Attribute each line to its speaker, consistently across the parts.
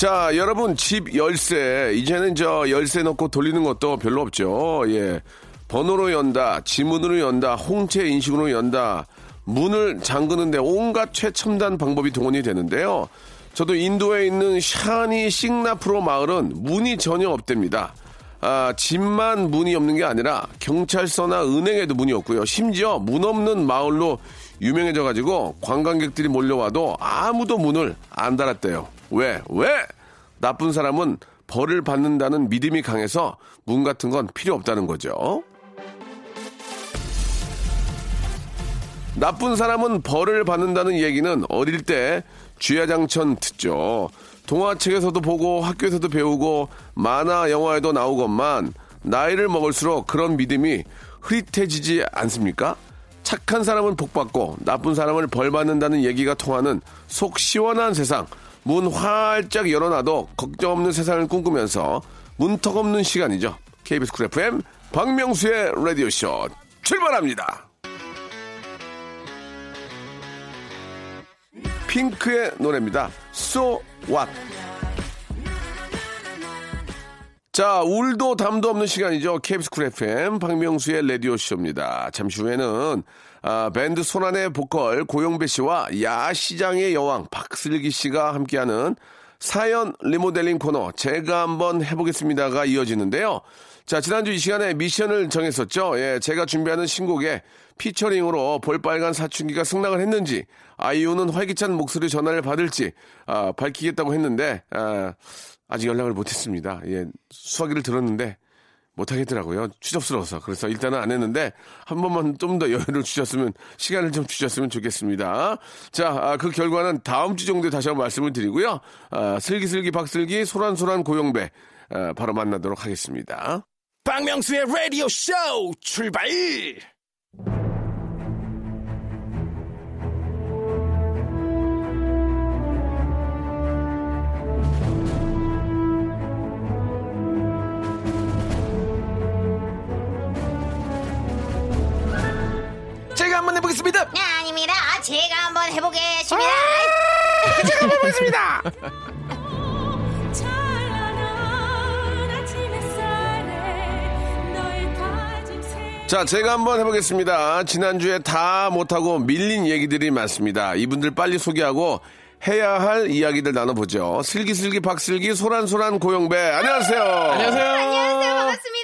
Speaker 1: 자, 여러분 집 열쇠 이제는 저 열쇠 넣고 돌리는 것도 별로 없죠. 예. 번호로 연다, 지문으로 연다, 홍채 인식으로 연다, 문을 잠그는데 온갖 최첨단 방법이 동원이 되는데요. 저도 인도에 있는 샤니 싱나프로 마을은 문이 전혀 없답니다. 아, 집만 문이 없는 게 아니라 경찰서나 은행에도 문이 없고요. 심지어 문 없는 마을로 유명해져 가지고 관광객들이 몰려와도 아무도 문을 안 달았대요. 왜? 왜? 나쁜 사람은 벌을 받는다는 믿음이 강해서 문 같은 건 필요 없다는 거죠. 나쁜 사람은 벌을 받는다는 얘기는 어릴 때 쥐야장천 듣죠. 동화책에서도 보고 학교에서도 배우고 만화 영화에도 나오건만 나이를 먹을수록 그런 믿음이 흐릿해지지 않습니까? 착한 사람은 복 받고 나쁜 사람을 벌 받는다는 얘기가 통하는 속 시원한 세상 문 활짝 열어놔도 걱정 없는 세상을 꿈꾸면서 문턱 없는 시간이죠. KBS Cool FM 박명수의 라디오쇼 출발합니다. 핑크의 노래입니다. So What. 자, 울도 담도 없는 시간이죠. KBS Cool FM 박명수의 라디오쇼입니다. 잠시 후에는 아, 밴드 손안의 보컬 고영배 씨와 야시장의 여왕 박슬기 씨가 함께하는 사연 리모델링 코너 제가 한번 해보겠습니다가 이어지는데요. 자, 지난주 이 시간에 미션을 정했었죠. 예, 제가 준비하는 신곡에 피처링으로 볼빨간 사춘기가 승낙을 했는지, 아이유는 활기찬 목소리 전화를 받을지, 아, 밝히겠다고 했는데, 아, 아직 연락을 못했습니다. 예, 수화기를 들었는데, 못하겠더라고요. 추접스러워서. 그래서 일단은 안 했는데, 한 번만 좀 더 여유를 주셨으면, 시간을 좀 주셨으면 좋겠습니다. 자, 아, 그 결과는 다음 주 정도에 다시 한번 말씀을 드리고요. 아, 슬기슬기 박슬기, 소란소란 고영배, 아, 바로 만나도록 하겠습니다.
Speaker 2: 박명수의 라디오 쇼 출발!
Speaker 1: 한번 해보겠습니다.
Speaker 3: 네, 아닙니다. 제가 한번 해보겠습니다.
Speaker 1: 제가 한번 해보겠습니다. 자, 제가 한번 해보겠습니다. 지난주에 다 못하고 밀린 얘기들이 많습니다. 이분들 빨리 소개하고 해야 할 이야기들 나눠보죠. 슬기슬기 박슬기 소란소란 고영배. 안녕하세요.
Speaker 4: 안녕하세요.
Speaker 3: 안녕하세요. 반갑습니다.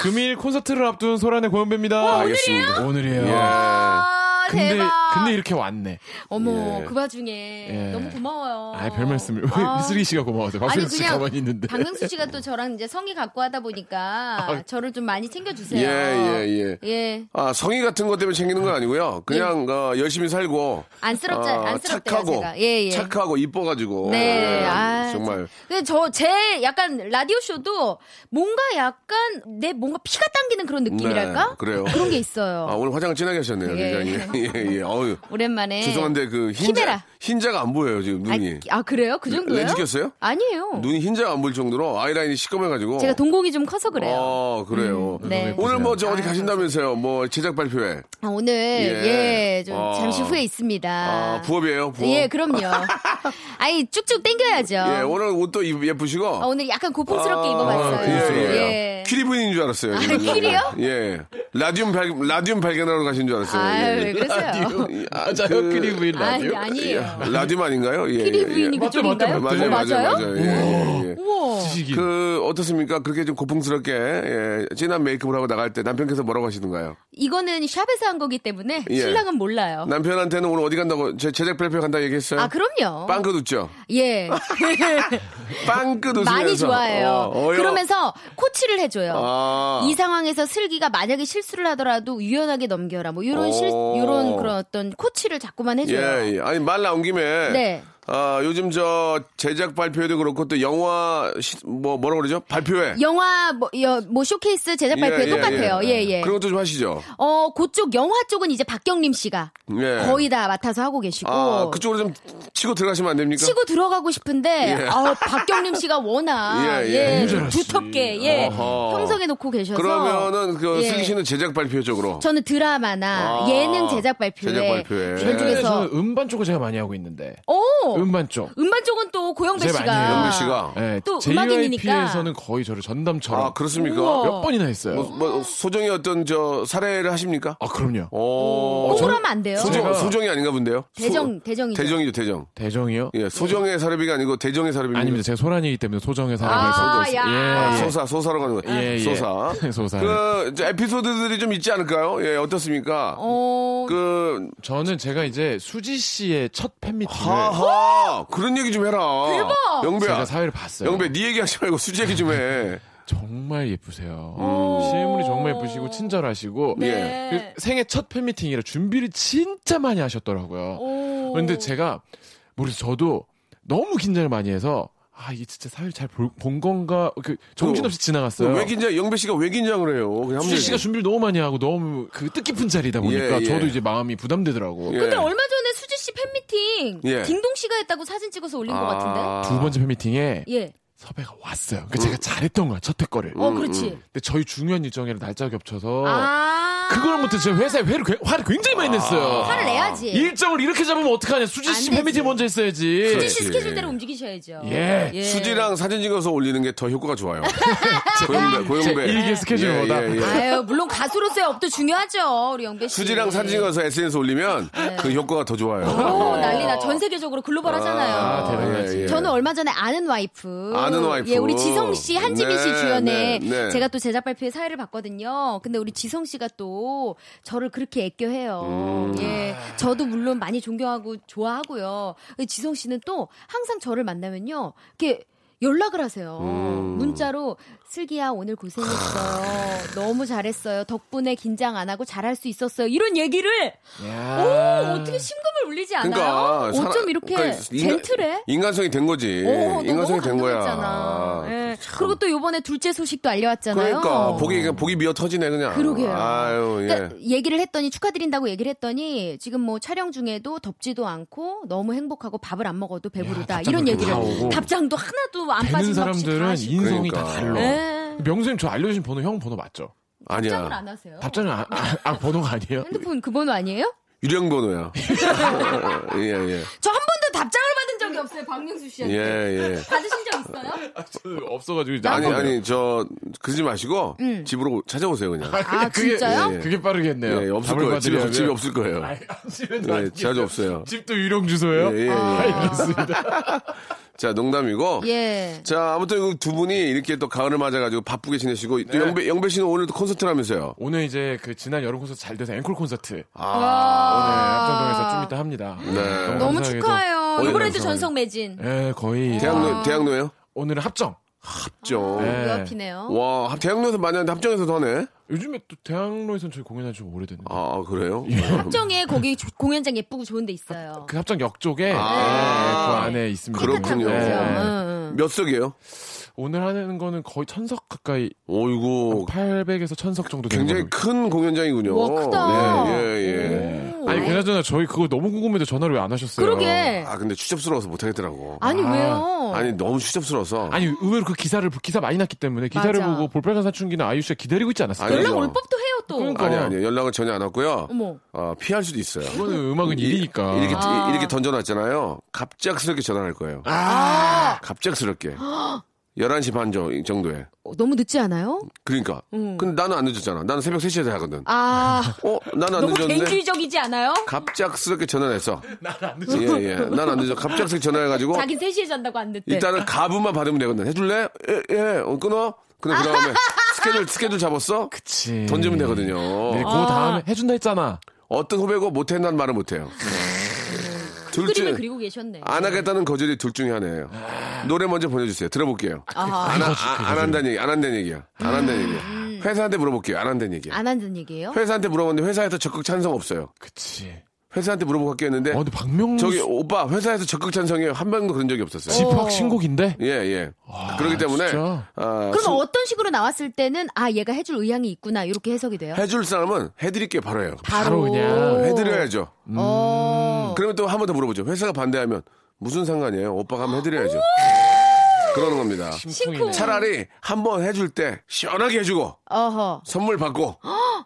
Speaker 4: 금일 콘서트를 앞둔 소란의 고현배입니다.
Speaker 1: 알겠습니다.
Speaker 4: 오늘이에요.
Speaker 1: 예.
Speaker 3: 아,
Speaker 4: 근데
Speaker 3: 대박.
Speaker 4: 근데 이렇게 왔네.
Speaker 3: 어머,
Speaker 1: 예.
Speaker 3: 그 와중에
Speaker 4: 예.
Speaker 3: 너무 고마워요.
Speaker 4: 아, 별 말씀을. 왜
Speaker 3: 아.
Speaker 4: 미슬기 씨가 고마워서 박수현 씨 가만히 있는데.
Speaker 3: 박명수 씨가 또 저랑 이제 성이 갖고 하다 보니까 저를 좀 많이 챙겨주세요.
Speaker 1: 예, 예, 예.
Speaker 3: 예.
Speaker 1: 아, 성의 같은 것 때문에 챙기는 건 아니고요. 그냥 어, 열심히 살고
Speaker 3: 안쓰럽지
Speaker 1: 어,
Speaker 3: 안쓰럽대요
Speaker 1: 착하고
Speaker 3: 제가. 예, 예.
Speaker 1: 착하고 이뻐가지고
Speaker 3: 네,
Speaker 1: 예,
Speaker 3: 아,
Speaker 1: 정말
Speaker 3: 근데 저 제 약간 라디오 쇼도 뭔가 약간 내 뭔가 피가 당기는 그런 느낌이랄까?
Speaker 1: 네, 그래요.
Speaker 3: 그런 게 있어요.
Speaker 1: 아, 오늘 화장 진하게 하셨네요.
Speaker 3: 예.
Speaker 1: 굉장히. 예, 예. 어 유.
Speaker 3: 오랜만에.
Speaker 1: 죄송한데 그 흰자
Speaker 3: 힘내라.
Speaker 1: 흰자가 안 보여요 지금 눈이.
Speaker 3: 아, 아, 그래요? 그 정도요?
Speaker 1: 렌즈 꼈어요?
Speaker 3: 아니에요.
Speaker 1: 눈이 흰자가 안 보일 정도로 아이라인이 시꺼매가지고.
Speaker 3: 제가 동공이 좀 커서 그래요.
Speaker 1: 어, 그래요.
Speaker 3: 네.
Speaker 1: 오늘 뭐 저 어디
Speaker 3: 아,
Speaker 1: 가신다면서요? 뭐 제작 발표회.
Speaker 3: 아, 오늘
Speaker 1: 예.
Speaker 3: 예, 좀
Speaker 1: 아.
Speaker 3: 잠시 후에 있습니다.
Speaker 1: 아, 부업이에요, 부업.
Speaker 3: 예, 그럼요. 아니 쭉쭉 당겨야죠.
Speaker 1: 예, 오늘 옷도 입- 예쁘시고.
Speaker 3: 아, 오늘 약간 고풍스럽게
Speaker 1: 아,
Speaker 3: 입어봤어요.
Speaker 1: 예, 예.
Speaker 3: 예.
Speaker 1: 퀴리 분인 줄 알았어요.
Speaker 3: 아. 퀴리요?
Speaker 1: 예. 라디움 발, 라디움 발견하러 가신 줄 알았어요.
Speaker 3: 아유,
Speaker 1: 예.
Speaker 3: 왜 그러세요?
Speaker 1: 아,
Speaker 4: 맞아요.
Speaker 1: 그-
Speaker 4: 크리 부인 라디오.
Speaker 3: 아니, 아니에요.
Speaker 1: 라디움 아닌가요? 예.
Speaker 3: 퀴리
Speaker 1: 예,
Speaker 3: 부인이
Speaker 1: 예.
Speaker 3: 그쪽인가요?
Speaker 1: 맞아요, 맞아요, 맞아요. 예, 예, 예.
Speaker 3: 우와.
Speaker 4: 지식이.
Speaker 1: 그 어떻습니까? 그렇게 좀 고풍스럽게 예, 진한 메이크업을 하고 나갈 때 남편께서 뭐라고 하시는가요?
Speaker 3: 이거는 샵에서 한 거기 때문에
Speaker 1: 예.
Speaker 3: 신랑은 몰라요.
Speaker 1: 남편한테는 오늘 어디 간다고 제 제작 발표 간다 얘기했어요?
Speaker 3: 아, 그럼요.
Speaker 1: 빵끝 웃죠?
Speaker 3: 예.
Speaker 1: 빵끝 웃으면서
Speaker 3: 많이 좋아해요.
Speaker 1: 어.
Speaker 3: 그러면서 코치를 해줘요.
Speaker 1: 아.
Speaker 3: 이 상황에서 슬기가 만약에 실수를 하더라도 유연하게 넘겨라. 뭐 이런 실
Speaker 1: 오.
Speaker 3: 이런 그런 어떤 코치를 자꾸만 해줘요.
Speaker 1: 예, 예. 아니 말 나온 김에
Speaker 3: 네.
Speaker 1: 아, 요즘 저 제작 발표회도 그렇고 또 영화 시- 뭐 뭐라 그러죠? 발표회.
Speaker 3: 영화 뭐, 여- 뭐 쇼케이스 제작 발표 에 똑같아요. 예, 예.
Speaker 1: 그런 것도 좀 하시죠.
Speaker 3: 어, 그쪽 영화 쪽은 이제 박경림 씨가
Speaker 1: 예.
Speaker 3: 거의 다 맡아서 하고 계시고
Speaker 1: 아, 그쪽으로 좀 치고 들어가시면 안 됩니까?
Speaker 3: 치고 들어가고 싶은데
Speaker 1: 예.
Speaker 3: 아, 박경림 씨가 워낙
Speaker 1: 예, 예.
Speaker 3: 예,
Speaker 4: 잘하시지.
Speaker 3: 두텁게 예,
Speaker 1: 어허.
Speaker 3: 형성해 놓고 계셔서
Speaker 1: 그러면은 그
Speaker 3: 예.
Speaker 1: 슬기 씨는 제작 발표 쪽으로.
Speaker 3: 저는 드라마나
Speaker 1: 아,
Speaker 3: 예능 제작 발표에
Speaker 1: 제작 발표회.
Speaker 3: 그
Speaker 4: 최근에
Speaker 3: 중에서
Speaker 4: 저는 음반 쪽을 제가 많이 하고 있는데.
Speaker 3: 오
Speaker 4: 음반 쪽.
Speaker 3: 음반 쪽은 또 고영배. 씨가
Speaker 1: 영배 씨가.
Speaker 4: 네,
Speaker 3: 또 음악인이니까.
Speaker 4: JYP에서는 거의 저를 전담처럼
Speaker 1: 아, 그렇습니까?
Speaker 3: 우와.
Speaker 4: 몇 번이나 했어요.
Speaker 1: 뭐, 뭐 소정이 어떤 저 사례를 하십니까?
Speaker 4: 아, 그럼요.
Speaker 1: 오.
Speaker 3: 억울하면 안 돼요.
Speaker 1: 소정, 소정이 아닌가 본데요?
Speaker 3: 대정
Speaker 1: 소-
Speaker 3: 대정이죠.
Speaker 1: 대정이죠, 대정.
Speaker 4: 대정이요?
Speaker 1: 예, 소정의 사례비가 아니고 대정의 사례비입니다.
Speaker 4: 아닙니다. 제가 소란이기 때문에 소정의 사람을
Speaker 3: 아,
Speaker 4: 서.
Speaker 1: 아,
Speaker 4: 예, 예.
Speaker 1: 소사, 소사로 가는 거예요.
Speaker 4: 예, 예.
Speaker 1: 소사.
Speaker 4: 소사.
Speaker 1: 그, 에피소드들이 좀 있지 않을까요? 예, 어떻습니까?
Speaker 3: 어,
Speaker 1: 그,
Speaker 4: 저는 제가 이제 수지 씨의 첫 팬미팅을
Speaker 1: 하하! 그런 얘기 좀 해라.
Speaker 3: 대박!
Speaker 1: 영배야.
Speaker 4: 제가 사회를 봤어요.
Speaker 1: 영배, 네 얘기 하지 말고 수지 얘기 좀 해.
Speaker 4: 정말 예쁘세요. 실물이 정말 예쁘시고 친절하시고
Speaker 3: 네.
Speaker 4: 그 생애 첫 팬미팅이라 준비를 진짜 많이 하셨더라고요.
Speaker 3: 오.
Speaker 4: 그런데 제가 모르겠어요. 저도 너무 긴장을 많이 해서 아 이게 진짜 사회를 잘본 건가 그 정신없이 지나갔어요.
Speaker 1: 왜 긴장, 영배 씨가 왜 긴장을 해요?
Speaker 4: 수지 씨가 준비를 너무 많이 하고 너무 그 뜻깊은 자리다 보니까
Speaker 1: 예, 예.
Speaker 4: 저도 이제 마음이 부담되더라고.
Speaker 1: 예.
Speaker 3: 근데 얼마 전에 씨 팬미팅
Speaker 1: 예.
Speaker 3: 딩동 씨가 했다고 사진 찍어서 올린 것
Speaker 1: 아.
Speaker 3: 같은데.
Speaker 4: 두 번째 팬미팅에
Speaker 3: 예.
Speaker 4: 섭외가 왔어요. 그러니까 제가 잘했던 거야 첫 회 거를.
Speaker 3: 어, 그렇지.
Speaker 4: 근데 저희 중요한 일정이랑 날짜가 겹쳐서
Speaker 3: 아.
Speaker 4: 그걸 못해 제가 회사에 회를 괴- 화를 굉장히 많이 냈어요.
Speaker 3: 화를 내야지.
Speaker 4: 일정을 이렇게 잡으면 어떡하냐. 수지
Speaker 3: 씨안 되지.
Speaker 4: 팬미팅 먼저 했어야지.
Speaker 3: 수지 씨. 스케줄대로 움직이셔야죠.
Speaker 4: 예.
Speaker 1: 수지랑 사진 찍어서 올리는 게 더 효과가 좋아요. 고영배,
Speaker 4: 제
Speaker 1: 고영배.
Speaker 4: 일기 스케줄보다.
Speaker 1: 예, 예, 예.
Speaker 3: 아유, 물론 가수로서의 업도 중요하죠, 우리 영배 씨.
Speaker 1: 수지랑 사진 찍어서 SNS 올리면 그 효과가 더 좋아요.
Speaker 3: 오, 난리나. 전 세계적으로 글로벌 하잖아요.
Speaker 4: 아, 대단하지.
Speaker 1: 예, 예.
Speaker 3: 저는 얼마 전에 아는 와이프.
Speaker 1: 아는 와이프.
Speaker 3: 예, 우리 지성 씨, 한지민 씨
Speaker 1: 네,
Speaker 3: 주연에
Speaker 1: 네, 네.
Speaker 3: 제가 또 제작 발표에 사회를 봤거든요. 근데 우리 지성 씨가 또 저를 그렇게 애껴해요.
Speaker 1: 음.
Speaker 3: 예. 저도 물론 많이 존경하고 좋아하고요. 지성 씨는 또 항상 저를 만나면요. 이렇게 연락을 하세요.
Speaker 1: 음.
Speaker 3: 문자로 슬기야 오늘 고생했어요. 너무 잘했어요. 덕분에 긴장 안 하고 잘할 수 있었어요. 이런 얘기를
Speaker 4: 야.
Speaker 3: 오 어떻게 심금 을 울리지 않아요?
Speaker 1: 그러니까
Speaker 3: 어쩜
Speaker 1: 사람-
Speaker 3: 이렇게
Speaker 1: 그러니까 인간-
Speaker 3: 젠틀해?
Speaker 1: 인간성이 된 거지.
Speaker 3: 오, 너
Speaker 1: 인간성이
Speaker 3: 너무
Speaker 1: 된 거야.
Speaker 3: 예. 그리고 또 요번에 둘째 소식도 알려왔잖아요.
Speaker 1: 그러니까 복이 복이 미어 터지네 그냥.
Speaker 3: 그러게요.
Speaker 1: 아유 예.
Speaker 3: 그러니까 얘기를 했더니 축하드린다고 얘기를 했더니 지금 뭐 촬영 중에도 덥지도 않고 너무 행복하고 밥을 안 먹어도 배부르다
Speaker 4: 답장도
Speaker 3: 이런 얘기를
Speaker 4: 다 오고.
Speaker 3: 답장도 하나도 안 빠진 다
Speaker 4: 사람들은. 인성이 다
Speaker 1: 그러니까.
Speaker 4: 달라.
Speaker 3: 네.
Speaker 4: 명수님 저 알려주신 번호 형 번호 맞죠?
Speaker 3: 답장을
Speaker 1: 아니야.
Speaker 3: 안 하세요.
Speaker 4: 답장은 아, 아, 아, 번호가 아니에요?
Speaker 3: 핸드폰 그 번호 아니에요?
Speaker 1: 유령 번호야. 예 예.
Speaker 3: 저 한 번도 답장을 받은 적이 없어요, 박명수 씨한테.
Speaker 1: 예, 예.
Speaker 3: 받으신 적 있어요?
Speaker 4: 저는 없어가지고 이제
Speaker 1: 아니. 아니 저 그러지 마시고 집으로 찾아오세요 그냥.
Speaker 3: 아,
Speaker 4: 그게-
Speaker 3: 진짜요?
Speaker 1: 예, 예.
Speaker 4: 그게 빠르겠네요.
Speaker 1: 예, 없을 거예요. 집에. 집에 없을 거예요. 네,
Speaker 4: 안
Speaker 1: 자주. 없어요.
Speaker 4: 집도 유령 주소예요?
Speaker 1: 예, 예, 예.
Speaker 4: 알겠습니다.
Speaker 1: 자, 농담이고.
Speaker 3: 예.
Speaker 1: 자, 아무튼 이두 분이 이렇게 또 가을을 맞아가지고 바쁘게 지내시고 또 영배, 영배 씨는 오늘 또 콘서트라면서요.
Speaker 4: 오늘 이제 그 지난 여름 콘서트 잘 돼서 앵콜 콘서트
Speaker 1: 아,
Speaker 4: 오늘 합정동에서 좀 이따 합니다.
Speaker 1: 네.
Speaker 3: 너무
Speaker 4: 감사하게도.
Speaker 3: 축하해요. 이번에도
Speaker 1: 가서
Speaker 3: 전성 매진.
Speaker 4: 예, 거의
Speaker 1: 대학로, 대학로예요?
Speaker 4: 오늘은 합정.
Speaker 1: 합정.
Speaker 4: 네.
Speaker 3: 요 앞이네요.
Speaker 1: 와, 합- 대학로에서 많이 하는데 합정에서도 하네?
Speaker 4: 요즘에 또 대학로에서는 저희 공연한 지좀 오래됐는데.
Speaker 1: 아, 그래요?
Speaker 3: 합정에 거기 조- 공연장 예쁘고 좋은 데 있어요.
Speaker 4: 그 합정 역 쪽에
Speaker 1: 아.
Speaker 4: 예, 그 안에 있습니다.
Speaker 1: 그렇군요.
Speaker 4: 예.
Speaker 3: 응, 응.
Speaker 1: 몇 석이에요?
Speaker 4: 오늘 하는 거는 거의 천석 가까이
Speaker 1: 오이고,
Speaker 4: 800에서 천석 정도 되는
Speaker 1: 굉장히. 큰 공연장이군요.
Speaker 3: 와, 크다.
Speaker 1: 예, 예, 예.
Speaker 3: 오.
Speaker 4: 아니 그나저나 저희 그거 너무 궁금해도 전화를 왜 안 하셨어요?
Speaker 3: 그러게.
Speaker 1: 아, 근데 추접스러워서 못 하겠더라고.
Speaker 3: 아니,
Speaker 4: 아.
Speaker 3: 왜요?
Speaker 1: 아니, 너무 추접스러워서.
Speaker 4: 아니 의외로 그 기사를 기사 많이 났기 때문에 기사를
Speaker 3: 맞아.
Speaker 4: 보고 볼빨간 사춘기는 아이유 씨가 기다리고 있지 않았어요?
Speaker 3: 연락 올 법도 해요, 또.
Speaker 4: 그러니까.
Speaker 1: 아니, 아니, 연락은 전혀 안 왔고요.
Speaker 3: 어머.
Speaker 1: 어, 피할 수도 있어요.
Speaker 4: 그거는 음악은 일이니까.
Speaker 1: 이렇게,
Speaker 3: 아.
Speaker 1: 이렇게 던져놨잖아요. 갑작스럽게 전화할 거예요.
Speaker 3: 아,
Speaker 1: 갑작스럽게. 11시 반 정- 정도에.
Speaker 3: 어, 너무 늦지 않아요?
Speaker 1: 그러니까. 근데 나는 안 늦었잖아. 나는 새벽 3시에 하거든.
Speaker 3: 아,
Speaker 1: 어, 나는 안
Speaker 3: 너무
Speaker 1: 늦었는데.
Speaker 3: 개인주의적이지 않아요?
Speaker 1: 갑작스럽게 전화를 했어. 난안 늦었어. 예, 예. 난 안 늦어. 갑작스럽게 전화해가지고.
Speaker 3: 자기 3시에 잔다고 안 늦대.
Speaker 1: 일단은 가부만 받으면 되거든. 해줄래? 예, 예. 어, 끊어? 근데 그 다음에 스케줄, 스케줄 잡았어?
Speaker 4: 그치.
Speaker 1: 던지면 되거든요.
Speaker 4: 네, 그 다음에 해준다 했잖아.
Speaker 1: 어떤 후배고 못했다는 말은 못해요. 둘
Speaker 3: 그림을
Speaker 1: 중,
Speaker 3: 그리고 계셨네.
Speaker 1: 안 하겠다는 거절이 둘 중에 하나예요. 노래 먼저 보내주세요. 들어볼게요.
Speaker 3: 아하.
Speaker 1: 안, 하- 아, 안 한다는 얘기, 안 한다는 얘기야. 안 한다는 얘기야. 회사한테 물어볼게요. 안 한다는 얘기야.
Speaker 3: 안 한다는 얘기예요?
Speaker 1: 회사한테 물어봤는데 회사에서 적극 찬성 없어요.
Speaker 4: 그치.
Speaker 1: 회사한테 물어보고 할게 했는데
Speaker 4: 어, 근데 박명수
Speaker 1: 저기 오빠 회사에서 적극 찬성해 한 명도 그런 적이 없었어요.
Speaker 4: 집합 신곡인데
Speaker 1: 예, 예. 그렇기 때문에
Speaker 4: 진짜?
Speaker 1: 아,
Speaker 3: 그럼
Speaker 1: 수-
Speaker 3: 어떤 식으로 나왔을 때는 아 얘가 해줄 의향이 있구나 이렇게 해석이 돼요.
Speaker 1: 해줄 사람은 해드릴게 바로 해요.
Speaker 4: 바로 그냥
Speaker 1: 해드려야죠.
Speaker 3: 어.
Speaker 1: 그러면 또 한 번 더 물어보죠. 회사가 반대하면 무슨 상관이에요? 오빠가 한번 해드려야죠. 그러는 겁니다.
Speaker 4: 심쿵이네.
Speaker 1: 차라리 한 번 해줄 때 시원하게 해주고
Speaker 3: 어허.
Speaker 1: 선물 받고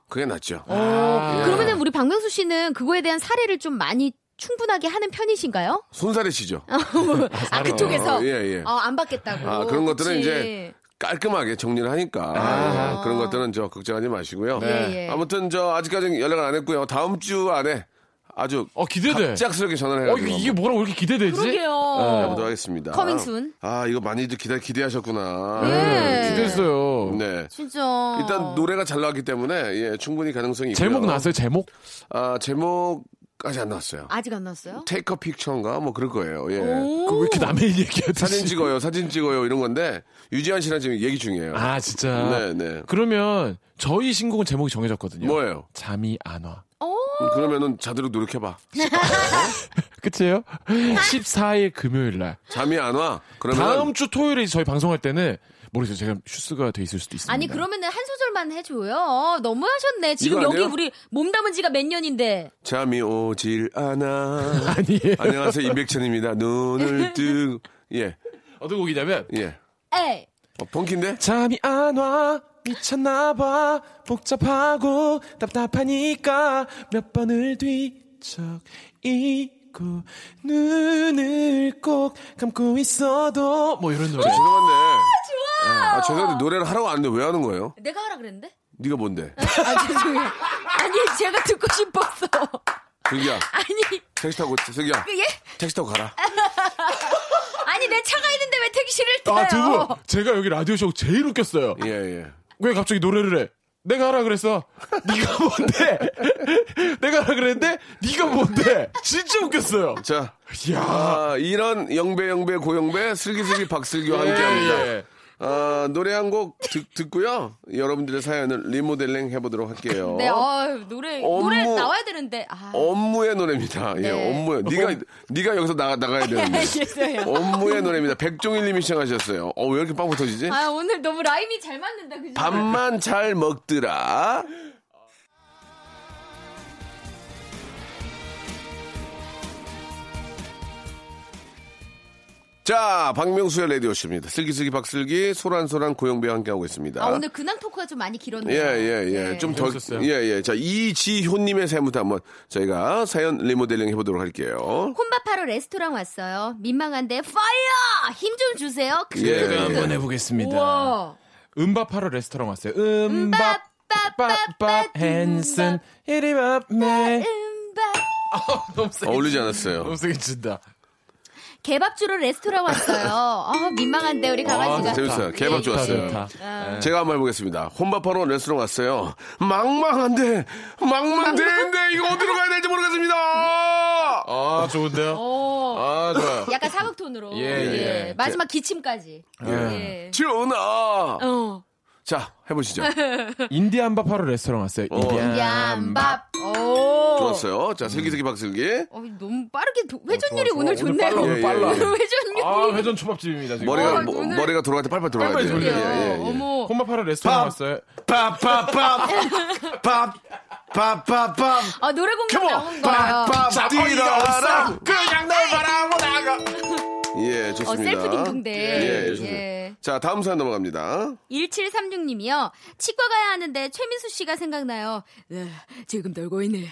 Speaker 1: 그게 낫죠.
Speaker 3: 어. 그러면은 우리 박명수 씨는 그거에 대한 사례를 좀 많이 충분하게 하는 편이신가요?
Speaker 1: 손살에 치죠.
Speaker 3: 아 그쪽에서
Speaker 1: 어, 예, 예.
Speaker 3: 어, 안 받겠다고.
Speaker 1: 아, 그런 것들은
Speaker 3: 그치.
Speaker 1: 이제 깔끔하게 정리를 하니까 그런 것들은 저 걱정하지 마시고요.
Speaker 3: 예, 예.
Speaker 1: 아무튼 저 아직까지 연락을 안 했고요. 다음 주 안에 아주
Speaker 4: 어 기대돼.
Speaker 1: 갑작스럽게 전화를
Speaker 4: 어
Speaker 1: 해가지고
Speaker 4: 이게, 이게 뭐라고 이렇게 기대되지?
Speaker 3: 그러게요.
Speaker 1: 해보도록 하겠습니다.
Speaker 3: Coming soon.
Speaker 1: 아 이거 많이들 기대 기대하셨구나.
Speaker 3: 네.
Speaker 4: 기대했어요.
Speaker 1: 네.
Speaker 3: 진짜.
Speaker 1: 일단 노래가 잘 나왔기 때문에 예, 충분히 가능성이 있고요.
Speaker 4: 제목 나왔어요 제목?
Speaker 1: 아 제목까지 안 나왔어요.
Speaker 3: 아직 안 났어요?
Speaker 1: Take Picture인가 뭐 그럴 거예요. 예.
Speaker 4: 그왜 이렇게 남의 일 얘기하듯이?
Speaker 1: 사진 찍어요, 사진 찍어요 이런 건데 유지한 씨랑 지금 얘기 중이에요.
Speaker 4: 아 진짜.
Speaker 1: 네, 네.
Speaker 4: 그러면 저희 신곡은 제목이 정해졌거든요.
Speaker 1: 뭐예요?
Speaker 4: 잠이 안 와.
Speaker 1: 그러면은 자대로 노력해봐.
Speaker 4: 그치요? 14일 금요일 날.
Speaker 1: 잠이 안 와. 그러면
Speaker 4: 다음 주 토요일에 저희 방송할 때는 모르겠어요. 제가 슈스가 돼 있을 수도 있습니다.
Speaker 3: 아니 그러면은 한 소절만 해줘요. 너무 하셨네. 지금
Speaker 1: 이거
Speaker 3: 여기
Speaker 1: 아니에요?
Speaker 3: 우리 몸 담은 지가 몇 년인데.
Speaker 1: 잠이 오질 않아.
Speaker 4: 아니에요.
Speaker 1: 안녕하세요 임백천입니다. 눈을 뜨. 예,
Speaker 4: 어떤 곡이냐면
Speaker 1: 예.
Speaker 3: 에이.
Speaker 1: 어, 펑키인데?
Speaker 4: 잠이 안 와. 미쳤나봐. 복잡하고 답답하니까 몇 번을 뒤척이고 눈을 꼭 감고 있어도 뭐 이런 노래.
Speaker 1: 죄송한데. 좋아. 아, 죄송한데 노래를 하라고 안 하는데 왜 하는 거예요?
Speaker 3: 내가 하라 그랬는데?
Speaker 1: 네가 뭔데?
Speaker 3: 아 죄송해요. 아니 제가 듣고 싶었어.
Speaker 1: 슬기야,
Speaker 3: 아니
Speaker 1: 택시 타고 슬기야,
Speaker 3: 그 예?
Speaker 1: 택시 타고 가라.
Speaker 3: 아니 내 차가 있는데 왜 택시를 타요?
Speaker 4: 아, 두 분. 제가 여기 라디오쇼 제일 웃겼어요.
Speaker 1: 예, 예.
Speaker 4: 왜 갑자기 노래를 해? 내가 하라 그랬어. 네가 뭔데? 내가 하라 그랬는데 네가 뭔데? 진짜 웃겼어요.
Speaker 1: 자,
Speaker 4: 이야.
Speaker 1: 아, 이런 영배, 영배, 고영배, 슬기슬기 박슬기와
Speaker 4: 예,
Speaker 1: 함께 합니다.
Speaker 4: 예.
Speaker 1: 아, 노래 한 곡 듣고요. 여러분들의 사연을 리모델링 해보도록 할게요.
Speaker 3: 네, 어, 노래
Speaker 1: 업무-
Speaker 3: 노래 나와야 되는데. 아.
Speaker 1: 업무의 노래입니다. 예,
Speaker 3: 네.
Speaker 1: 업무의. 네가 네가 여기서 나가 나가야 되는데.
Speaker 3: 알겠어요.
Speaker 1: 업무의 노래입니다. 백종일님이 시청하셨어요. 어, 왜 이렇게 빵 붙어지지?
Speaker 3: 아 오늘 너무 라임이 잘 맞는다 그죠?
Speaker 1: 밥만 잘 먹더라. 자, 박명수의 라디오쇼입니다. 슬기슬기 박슬기, 소란소란 고영배와 함께하고 있습니다.
Speaker 3: 아 오늘 근황 토크가 좀 많이 길었네요.
Speaker 1: 예, 예, 예.
Speaker 3: 네.
Speaker 1: 좀 더,
Speaker 4: 재밌었어요.
Speaker 1: 예, 예. 자, 이지효님의 사연부터 한번 저희가 사연 리모델링 해보도록 할게요.
Speaker 3: 혼밥하러 레스토랑 왔어요. 민망한데 파이어 힘 좀 주세요.
Speaker 1: 예.
Speaker 4: 제가 한번 해보겠습니다.
Speaker 3: 우와.
Speaker 4: 음밥하러 레스토랑 왔어요. 음밥,
Speaker 3: 밥,
Speaker 4: 헨슨, 이리밥, 매.
Speaker 3: 음밥.
Speaker 4: 너무 세게
Speaker 1: 어울리지
Speaker 4: 친-
Speaker 1: 않았어요.
Speaker 4: 너무 세게 친다.
Speaker 3: 개밥 주러 레스토랑 왔어요. 아 민망한데 우리 강아지가.
Speaker 1: 아, 재밌어요. 개밥
Speaker 3: 예.
Speaker 1: 좋았어요.
Speaker 4: 좋다, 좋다.
Speaker 1: 제가 한번 해보겠습니다. 혼밥하러 레스토랑 왔어요. 망망한데, 망망대인데, 이거 어디로 가야 될지 모르겠습니다!
Speaker 4: 아, 좋은데요?
Speaker 3: 오.
Speaker 1: 아, 좋아요.
Speaker 3: 약간 사극 톤으로.
Speaker 4: 예, 예.
Speaker 3: 마지막 기침까지. 예.
Speaker 1: 전화!
Speaker 3: 어.
Speaker 1: 자, 해보시죠.
Speaker 4: 인디안 밥 하러 레스토랑 왔어요.
Speaker 1: 어.
Speaker 4: 인디안.
Speaker 3: 얌밥. 오.
Speaker 1: 좋았어요. 자, 슬기슬기 박슬기.
Speaker 3: 어, 너무 빠르게 도- 회전율이
Speaker 4: 좋아,
Speaker 3: 오늘
Speaker 4: 좋아. 오늘
Speaker 3: 좋네요.
Speaker 4: 빨라,
Speaker 1: 오늘 빨라.
Speaker 3: 회전율이.
Speaker 4: 아, 회전 초밥집입니다, 지금.
Speaker 1: 머리가,
Speaker 3: 어,
Speaker 1: 뭐-
Speaker 3: 오늘-
Speaker 1: 머리가 돌아갈 때 빨빨 돌아가야 돼요.
Speaker 4: 빨빨
Speaker 1: 예,
Speaker 4: 돌려요.
Speaker 1: 예, 예.
Speaker 3: 어머.
Speaker 4: 하러 레스토랑
Speaker 1: 밥.
Speaker 4: 왔어요.
Speaker 1: 밥, 밥, 밥. 밥, 밥, 밥, 밥.
Speaker 3: 아 노래 공격 나온 거예요.
Speaker 1: 밥, 뛰어라.
Speaker 4: 그냥 널 바라고 나가.
Speaker 1: 예,
Speaker 3: 어,
Speaker 1: 좋습니다.
Speaker 3: 셀프 딩동대.
Speaker 1: 예, 좋습니다.
Speaker 3: 예.
Speaker 1: 자, 다음 사연 넘어갑니다.
Speaker 3: 1736님이요. 치과 가야 하는데 최민수 씨가 생각나요. 으, 지금 놀고 있네.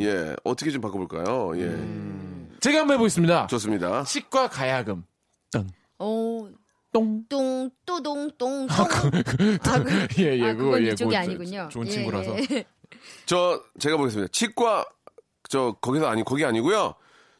Speaker 1: 예, 어떻게 좀 바꿔볼까요? 예,
Speaker 4: 제가 한번 해보겠습니다.
Speaker 1: 좋습니다.
Speaker 4: 치과 가야금. 땅.
Speaker 3: 오,
Speaker 4: 똥.
Speaker 3: 똥, 또동, 똥, 똥. 아, 그,
Speaker 4: 예, 예,
Speaker 3: 아,
Speaker 4: 그거,
Speaker 3: 그건
Speaker 4: 예,
Speaker 3: 이쪽이
Speaker 4: 그거
Speaker 3: 아니군요.
Speaker 4: 좋은
Speaker 3: 예,
Speaker 4: 친구라서.
Speaker 3: 예.
Speaker 1: 저 제가 보겠습니다. 치과 저 거기서 아니 거기 아니고요.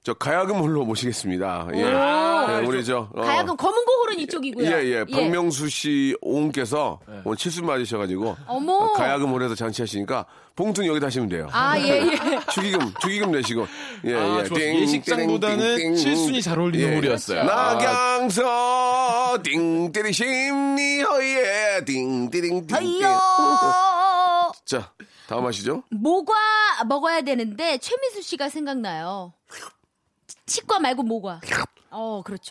Speaker 1: 저 가야금 홀로 모시겠습니다. 예, 예, 우리 저 어,
Speaker 3: 가야금 검은 고홀은 이쪽이고요.
Speaker 1: 예, 예, 박명수 씨 오은께서 오늘 칠순 맞으셔가지고
Speaker 3: 어머.
Speaker 1: 어, 가야금 홀에서 잔치하시니까 봉투는 여기다 하시면 돼요.
Speaker 3: 아, 예, 예.
Speaker 1: 축의금, 축의금 내시고. 예,
Speaker 4: 아,
Speaker 1: 예. 띵,
Speaker 4: 예식장보다는
Speaker 1: 띵, 띵, 띵.
Speaker 4: 칠순이 잘 어울리는
Speaker 1: 예.
Speaker 4: 홀이었어요.
Speaker 1: 낙양서 띵띠리 심리 허예 띵띠링 띵띵.
Speaker 3: 아이요.
Speaker 1: 자, 다음 하시죠.
Speaker 3: 모과 먹어야 되는데 최민수 씨가 생각나요. 치과 말고 모과. 어, 그렇죠.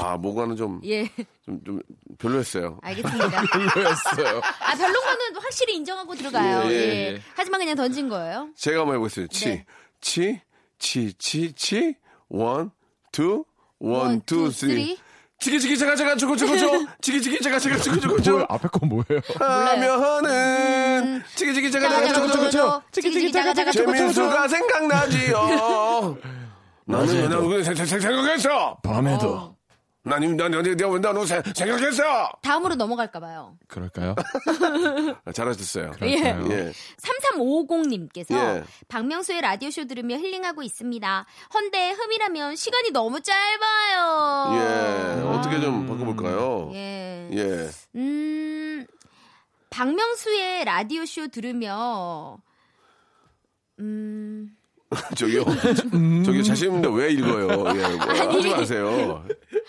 Speaker 1: 아, 모과는 좀,
Speaker 3: 예,
Speaker 1: 좀, 좀 별로였어요.
Speaker 3: 알겠습니다.
Speaker 4: 별로였어요.
Speaker 3: 아, 별론 거는 확실히 인정하고 들어가요.
Speaker 1: 예,
Speaker 3: 예,
Speaker 1: 예, 예.
Speaker 3: 하지만 그냥 던진 거예요.
Speaker 1: 제가 한번 해보겠습니다. 치,
Speaker 3: 네.
Speaker 1: 치, 치, 치, 치,
Speaker 3: one,
Speaker 1: two,
Speaker 3: one,
Speaker 1: one, two,
Speaker 3: two, three.
Speaker 1: 치기, 치기, 제가, 제가, 주고, 주고, 줘. 치기, 치기, 제가, 제가, 주고, 주고? 줘.
Speaker 4: 앞에 건 뭐예요?
Speaker 1: 하면은, 치기, 치기, 제가, 제가, 주고, 주고, 줘.
Speaker 3: 치기치기 자가 자가 쪼고 쪼고
Speaker 1: 최민수가 생각나지요. 나는, 나는 생- 생- 생각했어.
Speaker 4: 밤에도.
Speaker 1: 나는, 난, 난, 난, 난, 난, 생각했어.
Speaker 3: 다음으로 넘어갈까 봐요.
Speaker 4: 그럴까요?
Speaker 1: 아, 잘하셨어요.
Speaker 4: 그럴까요?
Speaker 1: 예.
Speaker 3: 3350님께서
Speaker 1: 예.
Speaker 3: 박명수의 라디오 쇼 들으며 힐링하고 있습니다. 헌데 흠이라면 시간이 너무 짧아요.
Speaker 1: 예. 어떻게 좀 바꿔 볼까요?
Speaker 3: 예.
Speaker 1: 예.
Speaker 3: 음, 박명수의 라디오 쇼 들으며, 음,
Speaker 1: 저기요. 저기 자신 있는데 왜 읽어요? 예. 뭐, 하지 마세요.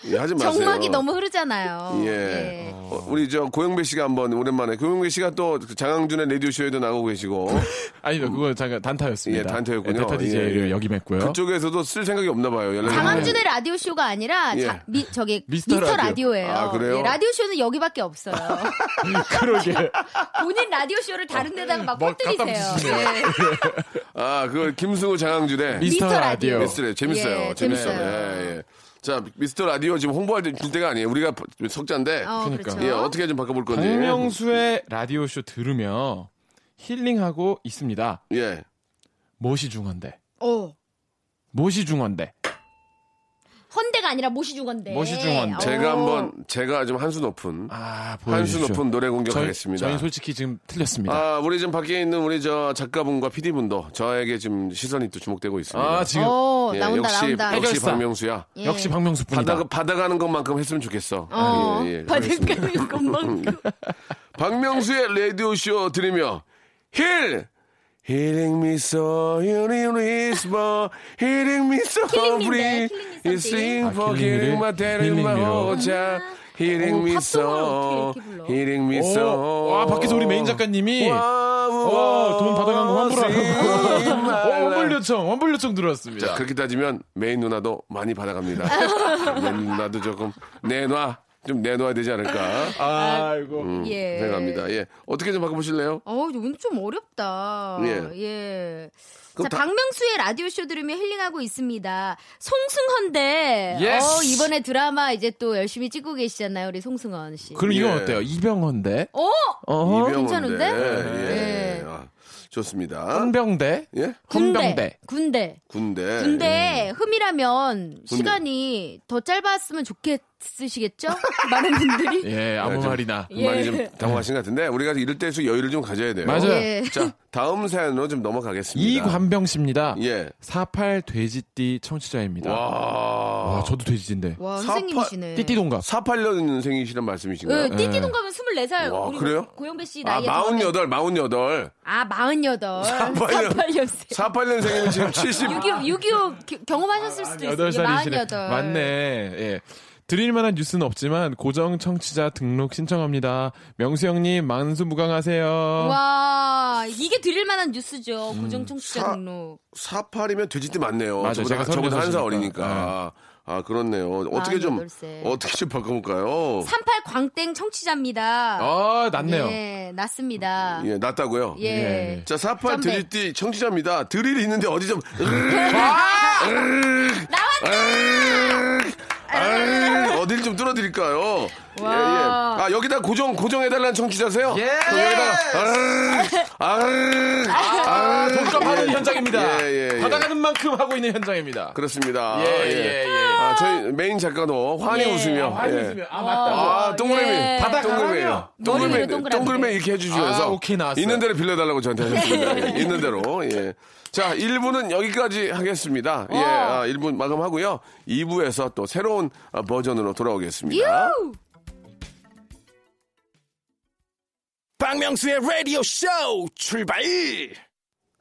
Speaker 1: 예, 하지 마세요.
Speaker 3: 적막이 너무 흐르잖아요.
Speaker 1: 예. 어, 우리 저 고영배 씨가 한번 오랜만에 고영배 씨가 또그 장항준의 라디오 쇼에도 나오고 계시고
Speaker 4: 아니요, 그거 잠깐 단타였습니다.
Speaker 1: 예, 단타였군요.
Speaker 4: 네, 단타 DJ를
Speaker 1: 예.
Speaker 4: 역임했고요.
Speaker 1: 그쪽에서도 쓸 생각이 없나 봐요. 연락이.
Speaker 3: 장항준의 라디오 쇼가 아니라,
Speaker 1: 예.
Speaker 3: 자, 미, 저기,
Speaker 4: 미스터
Speaker 3: 미스터,
Speaker 4: 라디오.
Speaker 3: 라디오. 예요
Speaker 1: 아, 그래요?
Speaker 3: 라디오 쇼는 여기밖에 없어요.
Speaker 4: 그러게.
Speaker 3: 본인 라디오 쇼를 다른 데다가
Speaker 4: 막뭐
Speaker 3: 퍼뜨리세요. 예.
Speaker 1: 아, 그 김승우 장항준의
Speaker 4: 미스터
Speaker 3: 미스터
Speaker 4: 라디오.
Speaker 3: 라디오.
Speaker 1: 미스터 재밌어요.
Speaker 3: 예,
Speaker 1: 재밌어요.
Speaker 3: 재밌어요.
Speaker 1: 예, 예. 자, 미스터 라디오 지금 홍보할 때- 때가 아니에요. 우리가 석자인데.
Speaker 3: 어,
Speaker 4: 그러니까.
Speaker 3: 그렇죠.
Speaker 1: 예, 어떻게 좀 바꿔볼 건지.
Speaker 4: 박명수의 라디오쇼 들으며 힐링하고 있습니다.
Speaker 1: 예.
Speaker 4: 무엇이 중헌데?
Speaker 3: 어.
Speaker 4: 무엇이 중헌데?
Speaker 3: 헌데가 아니라 모시중헌데.
Speaker 4: 모시중헌.
Speaker 1: 제가
Speaker 3: 어.
Speaker 1: 한번, 제가 좀 한수 높은,
Speaker 4: 아,
Speaker 1: 한수
Speaker 4: 보여주십시오.
Speaker 1: 높은 노래 공격하겠습니다.
Speaker 4: 저희, 는 솔직히 지금 틀렸습니다.
Speaker 1: 아, 우리 지금 밖에 있는 우리 저 작가분과 PD분도 저에게 지금 시선이 또 주목되고 있습니다.
Speaker 4: 아, 지금
Speaker 3: 어,
Speaker 1: 예,
Speaker 3: 나온다,
Speaker 1: 역시,
Speaker 3: 나온다.
Speaker 1: 역시
Speaker 4: 해결사.
Speaker 1: 박명수야.
Speaker 3: 예.
Speaker 4: 역시 박명수 뿐이다.
Speaker 1: 받아, 받아가는 것만큼 했으면 좋겠어.
Speaker 3: 어,
Speaker 1: 예, 예, 알겠습니다.
Speaker 3: 받을까요, 것만큼.
Speaker 1: 박명수의 라디오 쇼 들으며 힐! Healing me so, healing me so, healing me so free.
Speaker 3: Something.
Speaker 1: sing
Speaker 4: 아,
Speaker 1: for healing my in my. 호자. Healing
Speaker 3: 어,
Speaker 1: me so, healing me
Speaker 4: 오,
Speaker 1: so.
Speaker 4: 와, 밖에서 우리 메인 작가님이 어, 돈 받아간 거 환불하라고.
Speaker 1: sing my
Speaker 4: 어, 원불
Speaker 1: life.
Speaker 4: 요청, 원불 요청 들어왔습니다.
Speaker 1: 자, 그렇게 따지면 메인 누나도 많이 받아갑니다. 메인 누나도 조금 내놔. 좀 내놔야 되지 않을까.
Speaker 4: 아이고.
Speaker 1: 음,
Speaker 3: 예.
Speaker 1: 생각합니다. 예. 어떻게 좀 바꿔보실래요?
Speaker 3: 어, 오늘 좀 어렵다.
Speaker 1: 예.
Speaker 3: 예. 자,
Speaker 1: 다-
Speaker 3: 박명수의 라디오쇼 들으며 힐링하고 있습니다. 송승헌데,
Speaker 4: 예스.
Speaker 3: 어, 이번에 드라마 이제 또 열심히 찍고 계시잖아요, 우리 송승헌 씨.
Speaker 4: 그럼 이건
Speaker 1: 예.
Speaker 4: 어때요? 이병헌대?
Speaker 3: 어?
Speaker 4: 어허?
Speaker 1: 이병헌데.
Speaker 3: 괜찮은데?
Speaker 1: 예.
Speaker 3: 예.
Speaker 1: 아, 좋습니다.
Speaker 4: 헌병대?
Speaker 1: 예?
Speaker 4: 헌병대.
Speaker 3: 군대.
Speaker 1: 군대.
Speaker 3: 군대 흠이라면 시간이 더 짧았으면 좋겠 으시겠죠? 많은 분들이.
Speaker 4: 예, 아무
Speaker 1: 네, 좀-
Speaker 4: 말이나.
Speaker 3: 예.
Speaker 1: 많이 좀 당황하신 것 같은데 우리가 이럴 때일수록 여유를 좀 가져야 돼요.
Speaker 4: 맞아요.
Speaker 3: 예.
Speaker 1: 자, 다음 사연으로 좀 넘어가겠습니다.
Speaker 4: 이관병 씨입니다.
Speaker 1: 예.
Speaker 4: 48 돼지띠 청취자입니다.
Speaker 1: 와.
Speaker 4: 와, 저도 돼지띠인데.
Speaker 3: 와, 선생님이시네.
Speaker 4: 띠띠 동갑.
Speaker 1: 48년생이시란 말씀이신가요?
Speaker 3: 예, 띠띠 동갑은 24살.
Speaker 1: 와,
Speaker 3: 우리
Speaker 1: 그래요?
Speaker 3: 고영배 씨
Speaker 1: 아,
Speaker 3: 나이에
Speaker 1: 48, 48.
Speaker 3: 아, 48.
Speaker 1: 48년.
Speaker 3: 48년생.
Speaker 1: 48년생이면 지금 70.
Speaker 3: 6.25, 6.25 경험하셨을 수도 있어요.
Speaker 4: 8살이시네.
Speaker 3: 48.
Speaker 4: 맞네. 예. 드릴 만한 뉴스는 없지만 고정 청취자 등록 신청합니다. 명수 형님 만수무강하세요.
Speaker 3: 와, 이게 드릴 만한 뉴스죠. 고정 청취자
Speaker 1: 사-
Speaker 3: 등록.
Speaker 1: 48이면 돼지띠 맞네요.
Speaker 4: 맞아요.
Speaker 1: 저보다,
Speaker 4: 제가
Speaker 1: 저보다 한살
Speaker 4: 36이니까.
Speaker 1: 어리니까. 아, 그렇네요. 어떻게 좀,
Speaker 3: 48세.
Speaker 1: 어떻게 좀 바꿔볼까요?
Speaker 3: 38 광땡 청취자입니다.
Speaker 4: 아, 낫네요.
Speaker 3: 예, 났습니다.
Speaker 1: 예, 낫다고요?
Speaker 3: 예.
Speaker 4: 예.
Speaker 1: 자, 48
Speaker 3: 점백.
Speaker 1: 드릴띠 청취자입니다. 드릴이 있는데 어디 좀. 나왔다! 어딜 좀 뚫어드릴까요? 예, 예.
Speaker 3: 와.
Speaker 1: 아, 여기다 고정, 고정해달라는 청취자세요?
Speaker 4: 예.
Speaker 1: 여기다가, 아, 아,
Speaker 4: 돈값 하는
Speaker 1: 예.
Speaker 4: 현장입니다.
Speaker 1: 예, 예, 예.
Speaker 4: 받아가는 만큼 하고 있는 현장입니다.
Speaker 1: 그렇습니다.
Speaker 4: 예, 예, 예.
Speaker 1: 아, 저희 메인 작가도 환히
Speaker 3: 예.
Speaker 1: 웃으며.
Speaker 4: 아,
Speaker 1: 예.
Speaker 4: 웃으면. 아, 맞다.
Speaker 1: 아, 동그라미.
Speaker 3: 예.
Speaker 1: 동그라미.
Speaker 4: 바닥
Speaker 1: 동그라미.
Speaker 3: 머리 위로 동그라미.
Speaker 1: 동그라미 이렇게 해주시면서.
Speaker 4: 아, 오케이, 나왔어요.
Speaker 1: 있는 대로 빌려달라고 저한테 하셨습니다. 예, 있는 대로. 예. 자, 1부는 여기까지 하겠습니다. 예, 아, 1부 마감하고요. 2부에서 또 새로운 아, 버전으로 돌아오겠습니다.
Speaker 3: 유!
Speaker 2: 박명수의 라디오 쇼 출발!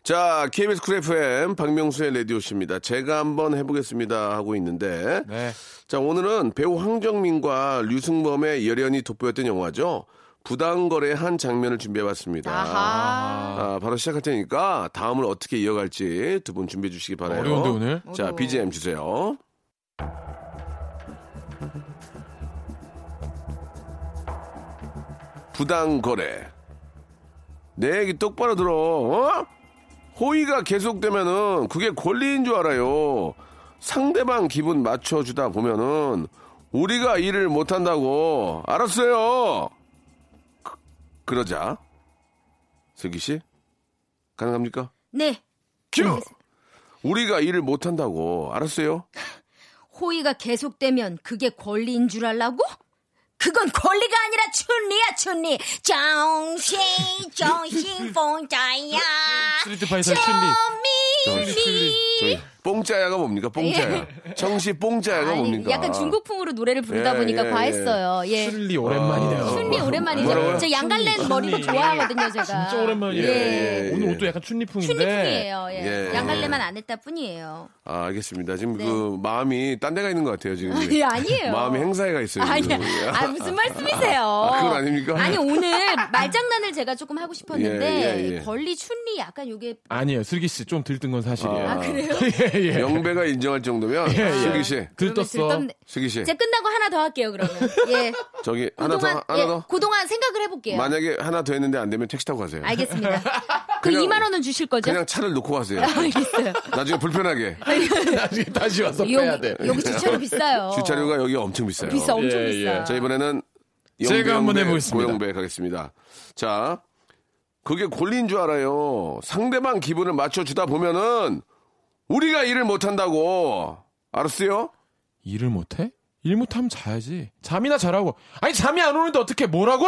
Speaker 1: 자, KBS Cool FM 박명수의 라디오쇼입니다. 제가 한번 해보겠습니다 하고 있는데.
Speaker 4: 네.
Speaker 1: 자, 오늘은 배우 황정민과 류승범의 열연이 돋보였던 영화죠. 부당거래 한 장면을 준비해봤습니다.
Speaker 3: 아하.
Speaker 1: 아, 바로 시작할 테니까 다음을 어떻게 이어갈지 두 분 준비해 주시기 바라요.
Speaker 4: 어려운데 오늘?
Speaker 1: 자,
Speaker 3: 어려워.
Speaker 1: BGM 주세요. 부당거래. 내 얘기 똑바로 들어. 어? 호의가 계속되면은 그게 권리인 줄 알아요. 상대방 기분 맞춰주다 보면은 우리가 일을 못한다고 알았어요. 그, 그러자 슬기 씨 가능합니까?
Speaker 3: 네.
Speaker 1: 큐. 우리가 일을 못한다고 알았어요.
Speaker 3: 호의가 계속되면 그게 권리인 줄 알라고? 그건 권리가 아니라 춘리야 춘리 정신 정신 봉자야
Speaker 4: Street Fighter의 춘리.
Speaker 3: 춘리
Speaker 1: 저희 뽕짜야가 뭡니까? 뽕짜야. 정시 뽕짜야가
Speaker 3: 아니,
Speaker 1: 뭡니까?
Speaker 3: 약간 중국풍으로 노래를 부르다
Speaker 1: 예,
Speaker 3: 보니까
Speaker 1: 예,
Speaker 3: 과했어요. 예.
Speaker 4: 춘리 오랜만이네요.
Speaker 3: 춘리 오랜만이죠.
Speaker 1: 뭐라고요?
Speaker 3: 저 양갈래 머리도 좋아하거든요, 제가.
Speaker 4: 진짜 오랜만이에요.
Speaker 3: 예.
Speaker 4: 오늘 옷도 약간 춘리풍인데.
Speaker 3: 춘리풍이에요. 예.
Speaker 1: 예.
Speaker 3: 양갈래만 안 했다 뿐이에요.
Speaker 1: 아, 알겠습니다. 지금
Speaker 3: 네.
Speaker 1: 그 마음이 딴 데가 있는 것 같아요, 지금.
Speaker 3: 아니, 아니에요.
Speaker 1: 마음이 행사에 가 있어요.
Speaker 3: 아니야.
Speaker 1: 지금.
Speaker 3: 아, 무슨 말씀이세요?
Speaker 1: 아, 그건 아닙니까?
Speaker 3: 아니, 오늘 말장난을 제가 조금 하고 싶었는데,
Speaker 1: 예, 예, 예.
Speaker 3: 권리, 춘리 약간 요게.
Speaker 4: 아니에요. 슬기 씨 좀 들뜬 건 사실이에요.
Speaker 1: 아,
Speaker 3: 그래요?
Speaker 4: 예, 예.
Speaker 1: 영배가 인정할 정도면
Speaker 4: 예, 예.
Speaker 1: 슬기 씨,
Speaker 4: 들떴어.
Speaker 1: 슬기 씨,
Speaker 3: 제가 끝나고 하나 더 할게요, 그러면. 예.
Speaker 1: 저기 하나 더,
Speaker 3: 그동안,
Speaker 1: 하나
Speaker 3: 예,
Speaker 1: 더.
Speaker 3: 그동안 생각을 해볼게요.
Speaker 1: 만약에 하나 더 했는데 안 되면 택시 타고 가세요.
Speaker 3: 알겠습니다. 그
Speaker 1: 그냥-
Speaker 3: 2만 원은 주실 거죠?
Speaker 1: 그냥 차를 놓고 가세요.
Speaker 3: 알겠어요.
Speaker 1: 나중에 불편하게.
Speaker 4: 나중에 다시 와서
Speaker 3: 여기,
Speaker 4: 빼야 돼.
Speaker 3: 여기 주차료 비싸요.
Speaker 1: 주차료가 여기 엄청 비싸요.
Speaker 3: 비싸, 엄청
Speaker 4: 예, 예.
Speaker 3: 비싸.
Speaker 1: 자, 이번에는
Speaker 4: 제가
Speaker 1: 영배,
Speaker 4: 한번
Speaker 1: 영배,
Speaker 4: 해보겠습니다.
Speaker 1: 고영배 가겠습니다. 자, 그게 권리인 줄 알아요. 상대방 기분을 맞춰주다 보면은 우리가 일을 못한다고. 알았어요?
Speaker 4: 일을 못해? 일 못하면 자야지. 잠이나 자라고. 아니 잠이 안 오는데 어떻게 뭐라고?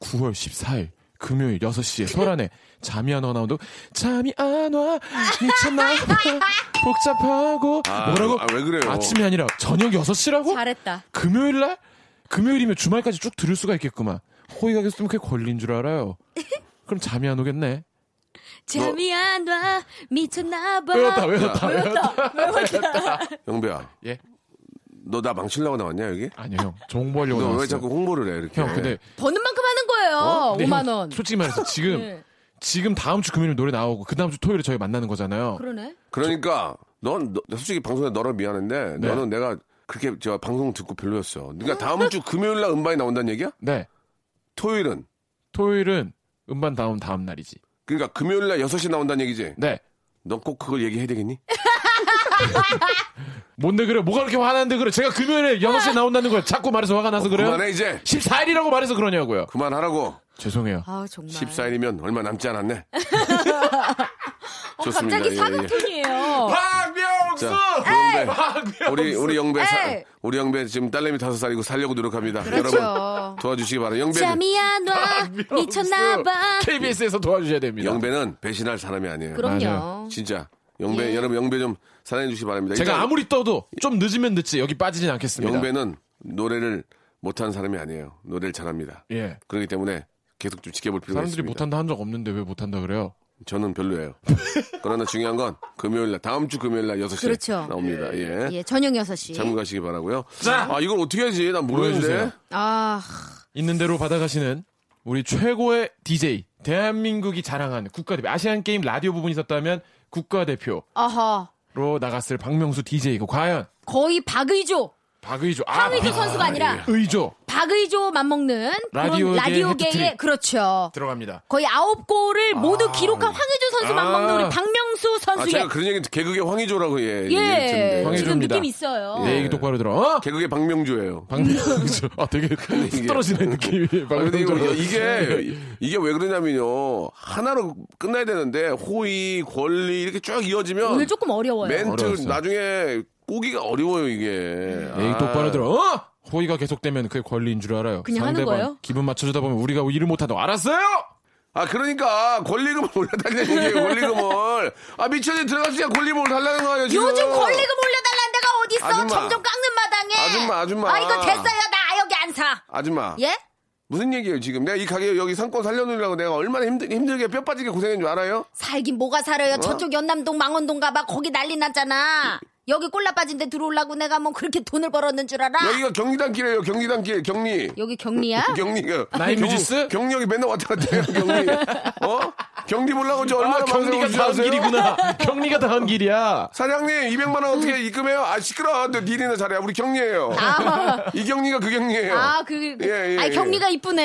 Speaker 4: 9월 14일 금요일 6시에 설안에 잠이 안 와 나온다고 잠이 안 와 미쳤나 봐 복잡하고
Speaker 1: 아,
Speaker 4: 뭐라고
Speaker 1: 아, 왜 그래요?
Speaker 4: 아침이 아니라 저녁 6시라고?
Speaker 3: 잘했다.
Speaker 4: 금요일 날? 금요일이면 주말까지 쭉 들을 수가 있겠구만 호의가 계속되면 그게 권리인 줄 알아요 그럼 잠이 안 오겠네
Speaker 3: 잠이 안 와, 미쳤나봐.
Speaker 4: 외웠다 외웠다
Speaker 3: 외웠다. 외웠다.
Speaker 1: 영배야.
Speaker 4: 예?
Speaker 1: 너 나 망치려고 나왔냐, 여기?
Speaker 4: 아니요 형 정보하려고
Speaker 1: 너 왜
Speaker 4: 나왔어요
Speaker 1: 자꾸 홍보를 해, 이렇게?
Speaker 4: 형 근데
Speaker 3: 버는 만큼 하는 거예요.
Speaker 1: 어?
Speaker 4: 근데 형,
Speaker 3: 5만원.
Speaker 4: 솔직히 말해서 지금
Speaker 3: 네.
Speaker 4: 지금 다음 주 금요일 노래 나오고 그 다음 주 토요일에 저희 만나는 거잖아요.
Speaker 3: 그러네.
Speaker 1: 그러니까, 넌, 너- 솔직히 방송에 너랑 미안한데,
Speaker 4: 네.
Speaker 1: 너는 내가 그렇게 저 방송 듣고 별로였어. 그러니까 다음 주 금요일 날 음반이 나온다는 얘기야?
Speaker 4: 네.
Speaker 1: 토요일은?
Speaker 4: 토요일은 음반 다음 다음 날이지.
Speaker 1: 그러니까 금요일 날 6시 나온다는 얘기지?
Speaker 4: 네.
Speaker 1: 너꼭 그걸 얘기해야 되겠니?
Speaker 4: 뭔데 그래? 뭐가 그렇게 화나는데 그래? 제가 금요일에 6시에 나온다는 걸 자꾸 말해서 화가 나서 그래요?
Speaker 1: 그만해, 이제!
Speaker 4: 14일이라고 말해서 그러냐고요.
Speaker 1: 그만하라고!
Speaker 4: 죄송해요.
Speaker 3: 아, 정말.
Speaker 1: 14일이면 얼마 남지 않았네.
Speaker 3: 어,
Speaker 1: 좋습니다.
Speaker 3: 갑자기
Speaker 1: 예, 예.
Speaker 3: 사각톤이에요.
Speaker 4: 박명 수!
Speaker 1: 영배. 우리, 우리 영배, 사. 우리 영배 지금 딸내미 다섯 살이고 살려고 노력합니다.
Speaker 3: 그렇죠.
Speaker 1: 여러분, 도와주시기 바랍니다. 영배,
Speaker 3: 잠이 안 와, 미쳤나봐.
Speaker 4: KBS에서 도와주셔야 됩니다.
Speaker 1: 영배는 배신할 사람이 아니에요.
Speaker 3: 그럼요.
Speaker 4: 맞아요.
Speaker 1: 진짜. 영배,
Speaker 3: 예.
Speaker 1: 여러분, 영배 좀 사랑해 주시기 바랍니다.
Speaker 4: 제가
Speaker 1: 일단
Speaker 4: 아무리 떠도 좀 늦으면 늦지 여기 빠지진 않겠습니다.
Speaker 1: 영배는 노래를 못하는 사람이 아니에요. 노래를 잘합니다.
Speaker 4: 예.
Speaker 1: 그렇기 때문에 계속 좀 지켜볼 필요가
Speaker 4: 사람들이
Speaker 1: 있습니다.
Speaker 4: 못한다 한 적 없는데 왜 못한다 그래요?
Speaker 1: 저는 별로예요. 그러나 중요한 건 금요일 날, 다음 주 금요일 날 6시에
Speaker 3: 그렇죠.
Speaker 1: 나옵니다. 예.
Speaker 3: 예, 저녁 6시.
Speaker 1: 참고하시기 바라고요.
Speaker 4: 자.
Speaker 1: 아, 이걸 어떻게 하지? 난. 모르는데.
Speaker 3: 아,
Speaker 4: 있는 대로 받아가시는 우리 최고의 DJ 대한민국이 자랑하는 국가대표 아시안 게임 라디오 부분이 있었다면 국가대표로
Speaker 3: 아하.
Speaker 4: 나갔을 박명수 DJ고 과연
Speaker 3: 거의 박의조.
Speaker 4: 박의조 아
Speaker 3: 황의조 선수가 아니라
Speaker 4: 의조
Speaker 3: 박의조 맞먹는
Speaker 4: 라디오계
Speaker 3: 라디오계의. 그렇죠.
Speaker 4: 들어갑니다.
Speaker 3: 거의 아홉 골을 모두 기록한 황의조 선수
Speaker 1: 아.
Speaker 3: 맞먹는 우리 박명수
Speaker 1: 아,
Speaker 3: 선수의
Speaker 1: 제가 그런 얘기, 개그의 황희조라고, 예.
Speaker 3: 예,
Speaker 1: 얘기했는데.
Speaker 3: 지금
Speaker 4: 황의조입니다.
Speaker 3: 느낌 있어요.
Speaker 4: 내 얘기 똑바로 들어. 어?
Speaker 1: 개그의 박명조예요.
Speaker 4: 박명수 아 되게 훅 떨어지는 느낌이
Speaker 1: 아, 근데 이거, 이게, 이게 왜 그러냐면요. 하나로 끝나야 되는데, 호의, 권리, 이렇게 쭉 이어지면.
Speaker 3: 오늘 조금 어려워요.
Speaker 1: 멘트,
Speaker 4: 어려웠어요.
Speaker 1: 나중에 꼬기가 어려워요, 이게.
Speaker 4: 내 얘기
Speaker 1: 아.
Speaker 4: 똑바로 들어. 어? 호의가 계속되면 그게 권리인 줄 알아요.
Speaker 3: 그냥 하는
Speaker 4: 상대방
Speaker 3: 거예요?
Speaker 4: 기분 맞춰주다 보면 우리가 일을 못한다고 알았어요.
Speaker 1: 아, 그러니까, 권리금을 올려달라는 얘기예요, 권리금을. 아, 미천이 들어갔으니까 권리금을 달라는 거예요, 지금.
Speaker 3: 요즘 권리금 올려달라는 데가 어딨어?
Speaker 1: 아줌마.
Speaker 3: 점점 깎는 마당에.
Speaker 1: 아줌마, 아줌마.
Speaker 3: 아, 이거 됐어요. 나 여기 안 사.
Speaker 1: 아줌마.
Speaker 3: 예?
Speaker 1: 무슨 얘기예요, 지금? 내가 이 가게 여기 상권 살려놓으려고 내가 얼마나 힘들, 힘들게 뼈 빠지게 고생한 줄 알아요?
Speaker 3: 살긴 뭐가 살아요. 저쪽 연남동 망원동 가봐. 거기 난리 났잖아. 여기 꼴라 빠진 데 들어오려고 내가 뭐 그렇게 돈을 벌었는 줄 알아?
Speaker 1: 여기가 경리단 길이에요. 경리단 길. 경리.
Speaker 3: 여기 격리야?
Speaker 1: 경리가
Speaker 4: 나이뮤지스?
Speaker 1: 경, 경력이 맨날 왔다 갔다 해요. 경리. 어? 경리 보려고 저 얼마나
Speaker 4: 아, 경리가
Speaker 1: 아세요?
Speaker 4: 길이구나. 경리가 다음 길이야.
Speaker 1: 사장님 200만 원 어떻게 입금해요? 아 시끄러. 너 니네나 잘해. 우리 경리예요. 이 경리가 그 경리예요.
Speaker 3: 아, 그, 그
Speaker 1: 예, 예,
Speaker 3: 아,
Speaker 1: 예.
Speaker 3: 경리가 이쁘네.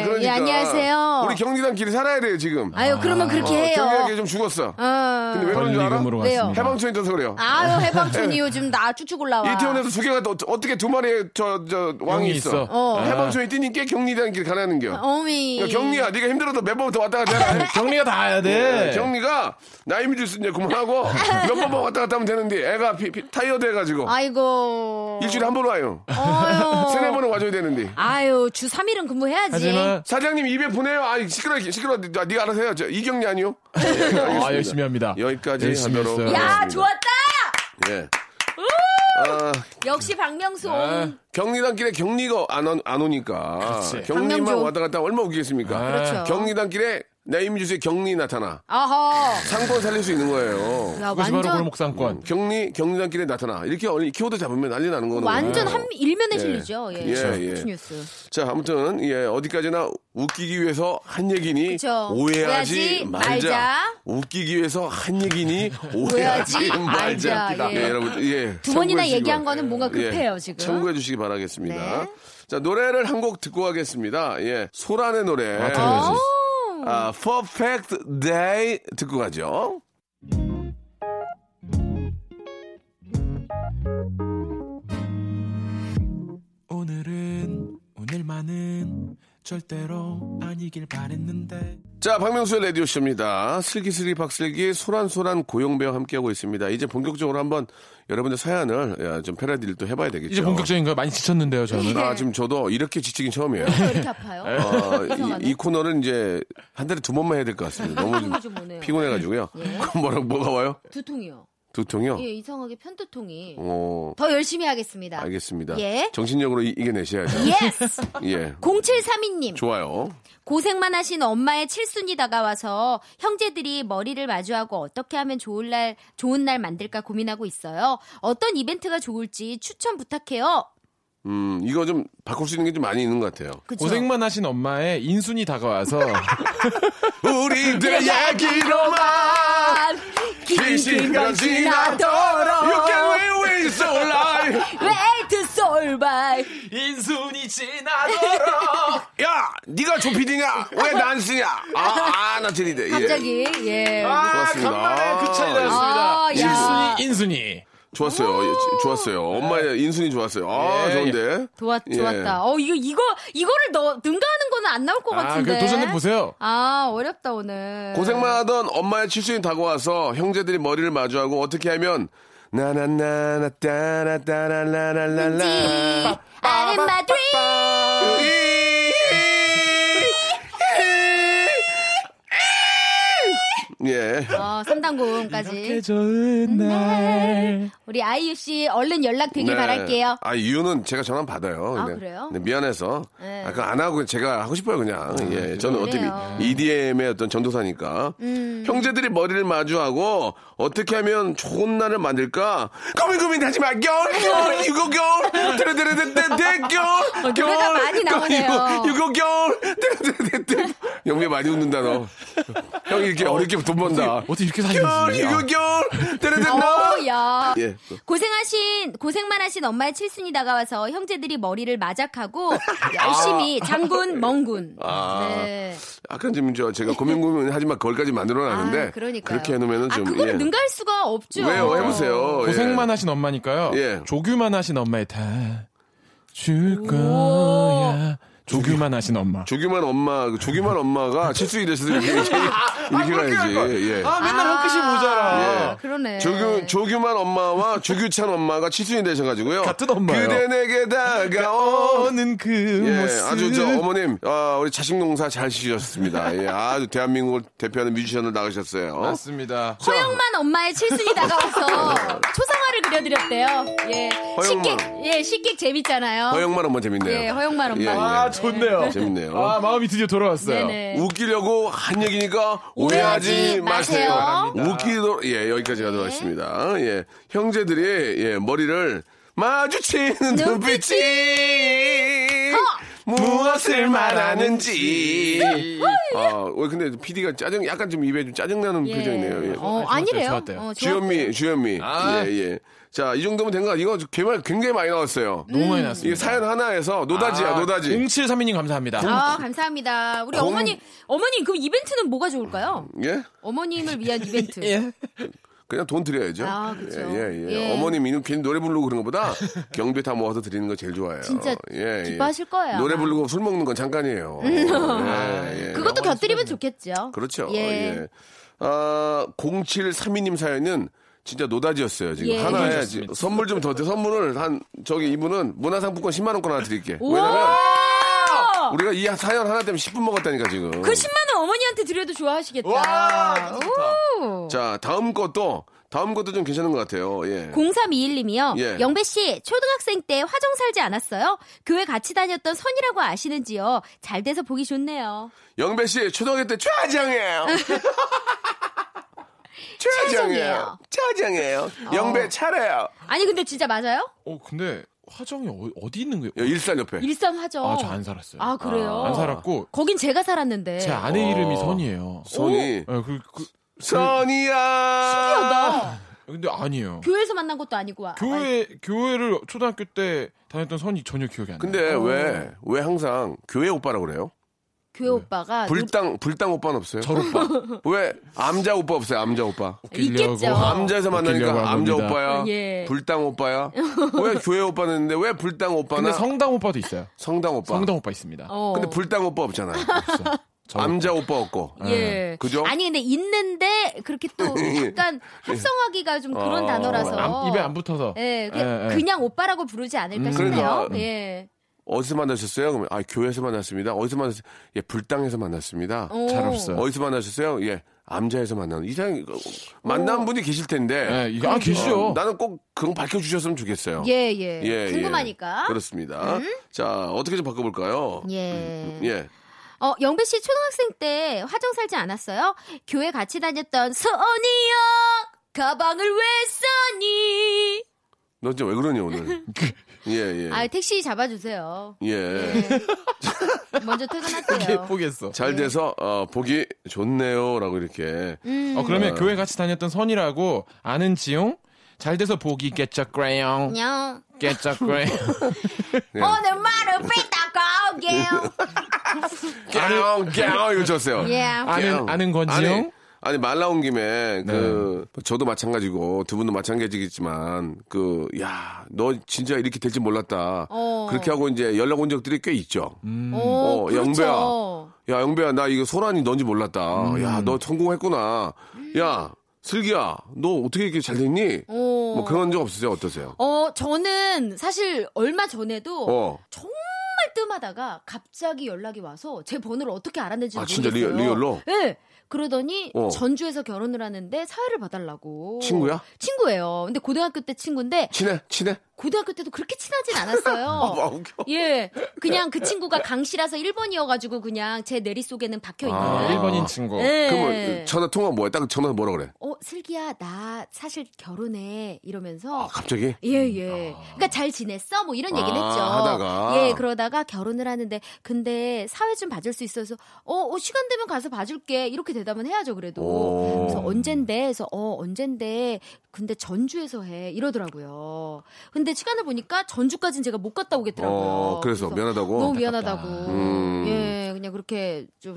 Speaker 1: 예, 그러니까.
Speaker 3: 예, 안녕하세요.
Speaker 1: 우리 경리단 길이 살아야 돼요 지금.
Speaker 3: 아유, 그러면 그렇게
Speaker 1: 어,
Speaker 3: 해요.
Speaker 1: 경리단길이 좀 죽었어.
Speaker 3: 어.
Speaker 1: 근데 왜 그런 줄 알아?
Speaker 3: 왜요?
Speaker 1: 해방촌이 떠서 그래요.
Speaker 3: 아유, 해방촌이 요즘 나 쭉쭉 올라와.
Speaker 1: 이태원에서 두 개가 또 어- 어떻게 두 마리의 저, 저 왕이 있어.
Speaker 4: 있어.
Speaker 3: 어.
Speaker 1: 해방촌이 뛰니까 경리단 길 가라는 겨.
Speaker 3: 어미.
Speaker 1: 그러니까 경리야, 네가 힘들어도 몇 번부터 왔다 갔다.
Speaker 4: 경리가 다 해야 돼.
Speaker 1: 경리가 나이 미주스 이제 그만하고 몇 번만 왔다 갔다 하면 되는데 애가 피, 피- 타이어드 해가지고
Speaker 3: 아이고.
Speaker 1: 일주일에 한 번 와요.
Speaker 3: 어휴.
Speaker 1: 세네 번은 와줘야 되는데.
Speaker 3: 아유, 주 3일은 근무해야지.
Speaker 4: 하지만
Speaker 1: 사장님 입에 보내요. 아 시끄러 시끄러. 네- 네가 알아서 해요. 저 이경리 아니요?
Speaker 4: 아, 열심히 합니다.
Speaker 1: 여기까지
Speaker 4: 열심히
Speaker 1: 하도록
Speaker 4: 했어요.
Speaker 3: 야. 좋았다!
Speaker 1: 예. 아,
Speaker 3: 역시 박명수.
Speaker 4: 아.
Speaker 1: 경리단길에 경리가 안, 오- 안 오니까
Speaker 4: 그렇지.
Speaker 1: 경리만
Speaker 3: 박명수.
Speaker 1: 왔다 갔다 하면 얼마나 웃기겠습니까?
Speaker 3: 그렇죠.
Speaker 1: 경리단길에 나인뮤지스의 경리 나타나
Speaker 3: 아하.
Speaker 1: 상권 살릴 수 있는 거예요.
Speaker 3: 야,
Speaker 4: 그것이 바로
Speaker 3: 완전,
Speaker 4: 골목 상권.
Speaker 1: 경리 경리단길에 나타나 이렇게 얼- 키워드 잡으면 난리 나는 거는
Speaker 3: 완전. 한 일면에
Speaker 1: 예.
Speaker 3: 실리죠. 예.
Speaker 1: 예, 예.
Speaker 3: 푸드 뉴스.
Speaker 1: 자, 아무튼 예 어디까지나 웃기기 위해서 한 얘기니
Speaker 3: 그쵸.
Speaker 1: 오해하지
Speaker 3: 오해하지
Speaker 1: 말자.
Speaker 3: 말자.
Speaker 1: 웃기기 위해서 한 얘기니 오해하지 말자.
Speaker 3: 말자. 예.
Speaker 1: 예, 여러분, 예.
Speaker 3: 두 번이나 얘기한
Speaker 1: 바-
Speaker 3: 거는 뭔가 급해요,
Speaker 1: 예,
Speaker 3: 지금.
Speaker 1: 참고해 주시기 바라겠습니다.
Speaker 3: 네.
Speaker 1: 자, 노래를 한 곡 듣고 가겠습니다. 예. 소란의 노래.
Speaker 4: 아.
Speaker 1: 아, Perfect Day 듣고 가죠.
Speaker 5: 오늘은 오늘만은 절대로 아니길 바랬는데
Speaker 1: 자, 박명수의 라디오쇼입니다. 슬기슬기 박슬기 소란소란 고용배와 함께하고 있습니다. 이제 본격적으로 한번 여러분들 사연을 야, 좀 패러디를 또 해봐야 되겠죠.
Speaker 4: 이제 본격적인 거 많이 지쳤는데요, 저는.
Speaker 1: 아, 지금 저도 이렇게 지치긴 처음이에요.
Speaker 3: 왜 이렇게 아파요?
Speaker 1: 어.
Speaker 3: 이,
Speaker 1: 이 코너는 이제 한 달에 두 번만 해야 될 것 같습니다. 너무
Speaker 3: 오네요.
Speaker 1: 피곤해가지고요.
Speaker 3: 예.
Speaker 1: 그럼 뭐라고 뭐가 와요?
Speaker 3: 두통이요.
Speaker 1: 두통이요?
Speaker 3: 예, 이상하게 편두통이.
Speaker 1: 어,
Speaker 3: 더 열심히 하겠습니다.
Speaker 1: 알겠습니다.
Speaker 3: 예.
Speaker 1: 정신력으로 이, 이겨내셔야죠.
Speaker 3: Yes!
Speaker 1: 예.
Speaker 3: 0732님.
Speaker 1: 좋아요.
Speaker 3: 고생만 하신 엄마의 칠순이 다가와서 형제들이 머리를 마주하고 어떻게 하면 좋은 날, 좋은 날 만들까 고민하고 있어요. 어떤 이벤트가 좋을지 추천 부탁해요.
Speaker 1: 음, 이거 좀 바꿀 수 있는 게 좀 많이 있는 것 같아요.
Speaker 3: 그쵸?
Speaker 4: 고생만 하신 엄마의 인순이 다가와서
Speaker 1: 우리들의 얘기로만
Speaker 3: 건 지나도록
Speaker 1: You can win so life.
Speaker 3: Way to survive
Speaker 4: 인순이 지나도록
Speaker 1: 야, 네가 조피디냐? 왜 난 쓰냐? 아, 아, 나 들이대. 예.
Speaker 3: 갑자기 예
Speaker 4: 아,
Speaker 1: 좋았습니다.
Speaker 4: 간만에 그 차이 나였습니다.
Speaker 3: 아, 야.
Speaker 4: 인순이, 인순이.
Speaker 1: 좋았어요. 예, 지- 좋았어요. 엄마의 인순이 좋았어요. 아,
Speaker 4: 예,
Speaker 1: 좋은데.
Speaker 3: 좋았,
Speaker 1: 예.
Speaker 3: 좋았다. 어, 이거, 이거, 이거를 너, 능가하는 거는 안 나올 것
Speaker 4: 아,
Speaker 3: 같은데.
Speaker 4: 그 도전해보세요.
Speaker 3: 아, 어렵다, 오늘.
Speaker 1: 고생만 하던 엄마의 칠순이 다가와서 형제들이 머리를 마주하고 어떻게 하면 나나나나 따라따라라라라라
Speaker 3: my dream.
Speaker 1: 예.
Speaker 3: 어, 3단 고음까지.
Speaker 4: 좋은 날.
Speaker 3: 우리 아이유 씨 얼른 연락 되길
Speaker 1: 네.
Speaker 3: 바랄게요.
Speaker 1: 아, 이유는 제가 전화 받아요.
Speaker 3: 아,
Speaker 1: 근데-
Speaker 3: 그래요?
Speaker 1: 근데 미안해서.
Speaker 3: 네.
Speaker 1: 아, 그거 안 하고 제가 하고 싶어요, 그냥. 예. 저는 어차피
Speaker 3: 그래요.
Speaker 1: EDM의 어떤 전도사니까.
Speaker 3: 음.
Speaker 1: 형제들이 머리를 마주하고 어떻게 하면 좋은 날을 만들까? 고민 고민하지 마, 겨울, 겨울, 이거 겨울, 드르드르드드드 겨울,
Speaker 3: 어, 노래가 많이 나오네요.
Speaker 1: 이거, 겨울, 드르드르드드. 영미 많이 웃는다, 너. 형 이렇게 어렵게 돈 번다.
Speaker 4: 어떻게 이렇게
Speaker 1: 겨울,
Speaker 4: 사시는지.
Speaker 1: 이거 겨울, 드르드르드.
Speaker 3: 어, 야.
Speaker 1: 예.
Speaker 3: 고생하신, 고생만 하신 엄마의 칠순이 다가와서 형제들이 머리를 마작하고 열심히 장군, 멍군.
Speaker 1: 아.
Speaker 3: 네.
Speaker 1: 약간 좀저 제가 고민 고민 하지만 그걸까지 만들어 놨는데
Speaker 3: 아.
Speaker 1: 그렇게 해놓으면은 좀
Speaker 3: 아, 그거를
Speaker 1: 예.
Speaker 3: 능가할 수가 없죠.
Speaker 1: 왜요? 해보세요. 예.
Speaker 4: 고생만 하신 엄마니까요.
Speaker 1: 예.
Speaker 4: 조규만 하신 엄마의 다줄 거야. 조규만 하신 엄마.
Speaker 1: 조규만 엄마, 그 조규만 엄마가 칠수이 됐을 때 이렇게, 이렇게 가야지. 예.
Speaker 4: 아, 맨날 한 끗이 모자라.
Speaker 3: 아, 그러네.
Speaker 1: 조규, 조규만 엄마와 조규찬 엄마가 칠순이 되셔가지고요.
Speaker 4: 같은 엄마예요.
Speaker 1: 그대 내게 다가온.
Speaker 4: 오는 그
Speaker 1: 예,
Speaker 4: 모습.
Speaker 1: 아주 저 어머님, 아, 우리 자식 농사 잘 지셨습니다. 예, 아주 대한민국을 대표하는 뮤지션을 나가셨어요.
Speaker 4: 맞습니다.
Speaker 3: 허영만 엄마의 칠순이 다가와서 초상화를 그려드렸대요. 예.
Speaker 1: 허영만.
Speaker 3: 식객, 예, 식객 재밌잖아요.
Speaker 1: 허영만 엄마 재밌네요.
Speaker 3: 예, 허영만 엄마.
Speaker 1: 예, 예.
Speaker 4: 아, 좋네요.
Speaker 1: 재밌네요.
Speaker 4: 아, 마음이 드디어 돌아왔어요.
Speaker 3: 네네.
Speaker 1: 웃기려고 한 얘기니까 오해하지 마세요.
Speaker 3: 마세요.
Speaker 1: 웃기도 예 여기까지 가도록 하겠습니다. 예 형제들이 예 머리를 마주치는 눈빛이 무엇을 말하는지. 아, 왜 근데 PD가 짜증 약간 좀 입에 좀 짜증 나는
Speaker 3: 예.
Speaker 1: 표정이네요. 예.
Speaker 3: 어,
Speaker 4: 좋았대요,
Speaker 3: 아니래요.
Speaker 4: 좋았대요.
Speaker 3: 어,
Speaker 1: 주현미, 주현미.
Speaker 4: 아.
Speaker 1: 예, 예. 자, 이 정도면 된 거, 이거 개말 굉장히 많이 나왔어요.
Speaker 4: 너무 많이 나왔습니다.
Speaker 1: 사연 하나에서 노다지야,
Speaker 4: 아,
Speaker 1: 노다지.
Speaker 4: 0732님 감사합니다.
Speaker 3: 아, 감사합니다. 우리
Speaker 1: 공-
Speaker 3: 어머니, 어머니, 그 이벤트는 뭐가 좋을까요?
Speaker 1: 예?
Speaker 3: 어머님을 위한 이벤트.
Speaker 4: 예.
Speaker 1: 그냥 돈 드려야죠.
Speaker 3: 아, 그쵸.
Speaker 1: 예, 예, 예.
Speaker 3: 예.
Speaker 1: 어머님 이는 괜히 노래 부르고 그런 것보다 경비 다 모아서 드리는 거 제일 좋아요.
Speaker 3: 진짜
Speaker 1: 예, 예.
Speaker 3: 기뻐하실 거예요,
Speaker 1: 노래. 부르고 술 먹는 건 잠깐이에요. 예, 예.
Speaker 3: 그것도 곁들이면 좋겠죠.
Speaker 1: 그렇죠.
Speaker 3: 예.
Speaker 1: 예. 아, 0732님 사연은 진짜 노다지였어요. 지금
Speaker 3: 예.
Speaker 1: 하나에 지- 선물 좀더드 선물을 한 저기 이분은 문화상품권 10만 원권 하나 드릴게. 왜냐면 우리가 이 사연 하나 때문에 10분 먹었다니까 지금.
Speaker 3: 그 10만 원 어머니한테 드려도 좋아하시겠다.
Speaker 4: 와,
Speaker 3: 오.
Speaker 1: 자, 다음 것도 다음 것도 좀 괜찮은 것 같아요. 예.
Speaker 3: 0321님이요.
Speaker 1: 예.
Speaker 3: 영배 씨, 초등학생 때 화정 살지 않았어요? 교회 같이 다녔던 선이라고 아시는지요? 잘 돼서 보기 좋네요.
Speaker 1: 영배 씨 초등학교 때 최하장이에요. 최하장이에요. 최하장이에요. 영배 차례요.
Speaker 3: 아니 근데 진짜 맞아요?
Speaker 4: 어, 근데 화정이 어, 어디 있는 거예요?
Speaker 1: 예, 일산 옆에.
Speaker 3: 일산 화정.
Speaker 4: 아, 저 안 살았어요.
Speaker 3: 아, 그래요?
Speaker 4: 안 살았고
Speaker 3: 거긴 제가 살았는데.
Speaker 4: 제 아내
Speaker 1: 어.
Speaker 4: 이름이 선이에요.
Speaker 1: 손이
Speaker 4: 예, 그, 그,
Speaker 1: 선이야.
Speaker 3: 신기하다.
Speaker 4: 근데 아니에요.
Speaker 3: 교회에서 만난 것도 아니고. 아,
Speaker 4: 교회 교회를 초등학교 때 다녔던 선이 전혀 기억이 안 나요.
Speaker 1: 근데 왜, 왜 항상 교회 오빠라고 그래요?
Speaker 3: 교회 오빠가
Speaker 1: 불당, 불당 오빠는 없어요?
Speaker 4: 절 오빠.
Speaker 1: 왜 암자 오빠 없어요? 암자 오빠.
Speaker 3: 있겠죠.
Speaker 1: 암자에서 만나니까 암자
Speaker 4: 겁니다.
Speaker 1: 오빠야.
Speaker 3: 예.
Speaker 1: 불당 오빠야. 왜 교회 오빠는 있는데 왜 불당 오빠나
Speaker 4: 근데 성당 오빠도 있어요.
Speaker 1: 성당 오빠.
Speaker 4: 성당 오빠 있습니다.
Speaker 3: 어.
Speaker 1: 근데 불당 오빠 없잖아요.
Speaker 4: 없어. 절
Speaker 1: 암자 오빠 없고.
Speaker 3: 예.
Speaker 1: 그죠?
Speaker 3: 아니 근데 있는데 그렇게 또 약간 합성하기가 좀 그런
Speaker 1: 어,
Speaker 3: 단어라서.
Speaker 4: 안- 입에 안 붙어서.
Speaker 3: 예, 그,
Speaker 4: 예, 예.
Speaker 3: 그냥 오빠라고 부르지 않을까
Speaker 4: 음.
Speaker 3: 싶네요.
Speaker 1: 그러니까.
Speaker 3: 예.
Speaker 1: 어디서 만나셨어요? 그러면 아 교회에서 만났습니다. 어디서 만났어요? 예 불당에서 만났습니다.
Speaker 3: 오.
Speaker 4: 잘 없어요.
Speaker 1: 어디서 만나셨어요? 예 암자에서 만나는 이상 만난 분이 계실 텐데.
Speaker 4: 예, 이거 아 계시죠.
Speaker 1: 어, 나는 꼭 그건 밝혀주셨으면 좋겠어요.
Speaker 3: 예, 예.
Speaker 1: 예,
Speaker 3: 궁금하니까.
Speaker 1: 예. 그렇습니다. 자 어떻게 좀 바꿔볼까요?
Speaker 3: 예.
Speaker 1: 예.
Speaker 3: 어, 영배 씨 초등학생 때 화정 살지 않았어요? 교회 같이 다녔던 선이야 가방을 왜 싸니?
Speaker 1: 너 진짜 왜 그러니 오늘? 예 예.
Speaker 3: 아, 택시 잡아주세요.
Speaker 1: 예.
Speaker 3: 먼저 퇴근할게요.
Speaker 4: 예쁘겠어.
Speaker 1: 잘 돼서 어, 보기 좋네요라고 이렇게.
Speaker 3: 음.
Speaker 4: 어, 그러면 교회 같이 다녔던 선이라고 아는 지용 잘 돼서 보기 깨짝 그래요.
Speaker 3: 안녕.
Speaker 4: 깨짝 그래요.
Speaker 1: 예.
Speaker 3: 오늘 말을 삐딱 가게요.
Speaker 1: 갸옹 갸옹 이거 줬어요.
Speaker 3: 예.
Speaker 4: 아는 아는 건지용.
Speaker 1: 아니, 아니 말 나온 김에 그
Speaker 4: 네.
Speaker 1: 저도 마찬가지고 두 분도 마찬가지겠지만 그 야 너 진짜 이렇게 될지 몰랐다.
Speaker 3: 어.
Speaker 1: 그렇게 하고 이제 연락 온 적들이 꽤 있죠.
Speaker 3: 오,
Speaker 1: 어,
Speaker 3: 그렇죠.
Speaker 1: 영배야. 야 영배야 나 이거 소란이 넌지 몰랐다.
Speaker 4: 음.
Speaker 1: 야너 성공했구나. 야 슬기야 너 어떻게 이렇게 잘 됐니?
Speaker 3: 오.
Speaker 1: 뭐 그런 적 없으세요? 어떠세요?
Speaker 3: 어, 저는 사실 얼마 전에도
Speaker 1: 어.
Speaker 3: 정말 뜸하다가 갑자기 연락이 와서 제 번호를 어떻게 알았는지
Speaker 1: 아, 진짜
Speaker 3: 모르겠어요.
Speaker 1: 리- real로?
Speaker 3: 네. 그러더니
Speaker 1: 어.
Speaker 3: 전주에서 결혼을 하는데 사회를 봐달라고.
Speaker 1: 친구야?
Speaker 3: 친구예요. 근데 고등학교 때 친구인데
Speaker 1: 친해 친해?
Speaker 3: 고등학교 때도 그렇게 친하진 않았어요.
Speaker 1: 아, 웃겨.
Speaker 3: 예. 그냥 그 친구가 강씨라서 1번이어가지고 그냥 제 내리 속에는 박혀 있는.
Speaker 1: 아,
Speaker 4: 일본인 친구.
Speaker 3: 예.
Speaker 1: 그러면 전화 통화 뭐야? 딱 전화 뭐라 그래?
Speaker 3: 어, 슬기야, 나 사실 결혼해. 이러면서.
Speaker 1: 아, 갑자기?
Speaker 3: 예, 예. 그러니까 잘 지냈어? 뭐 이런 얘기를
Speaker 1: 아,
Speaker 3: 했죠.
Speaker 1: 하다가.
Speaker 3: 예, 그러다가 결혼을 하는데 근데 사회 좀 봐줄 수 있어서 어, 어, 시간 되면 가서 봐줄게. 이렇게 대답은 해야죠, 그래도.
Speaker 1: 오.
Speaker 3: 그래서 언젠데? 해서 어, 언젠데? 근데 전주에서 해. 이러더라고요. 근데 시간을 보니까 전주까지는 제가 못 갔다 오겠더라고요.
Speaker 1: 어, 그래서 미안하다고?
Speaker 3: 너무 미안하다고.
Speaker 1: 음.
Speaker 3: 예, 그냥 그렇게 좀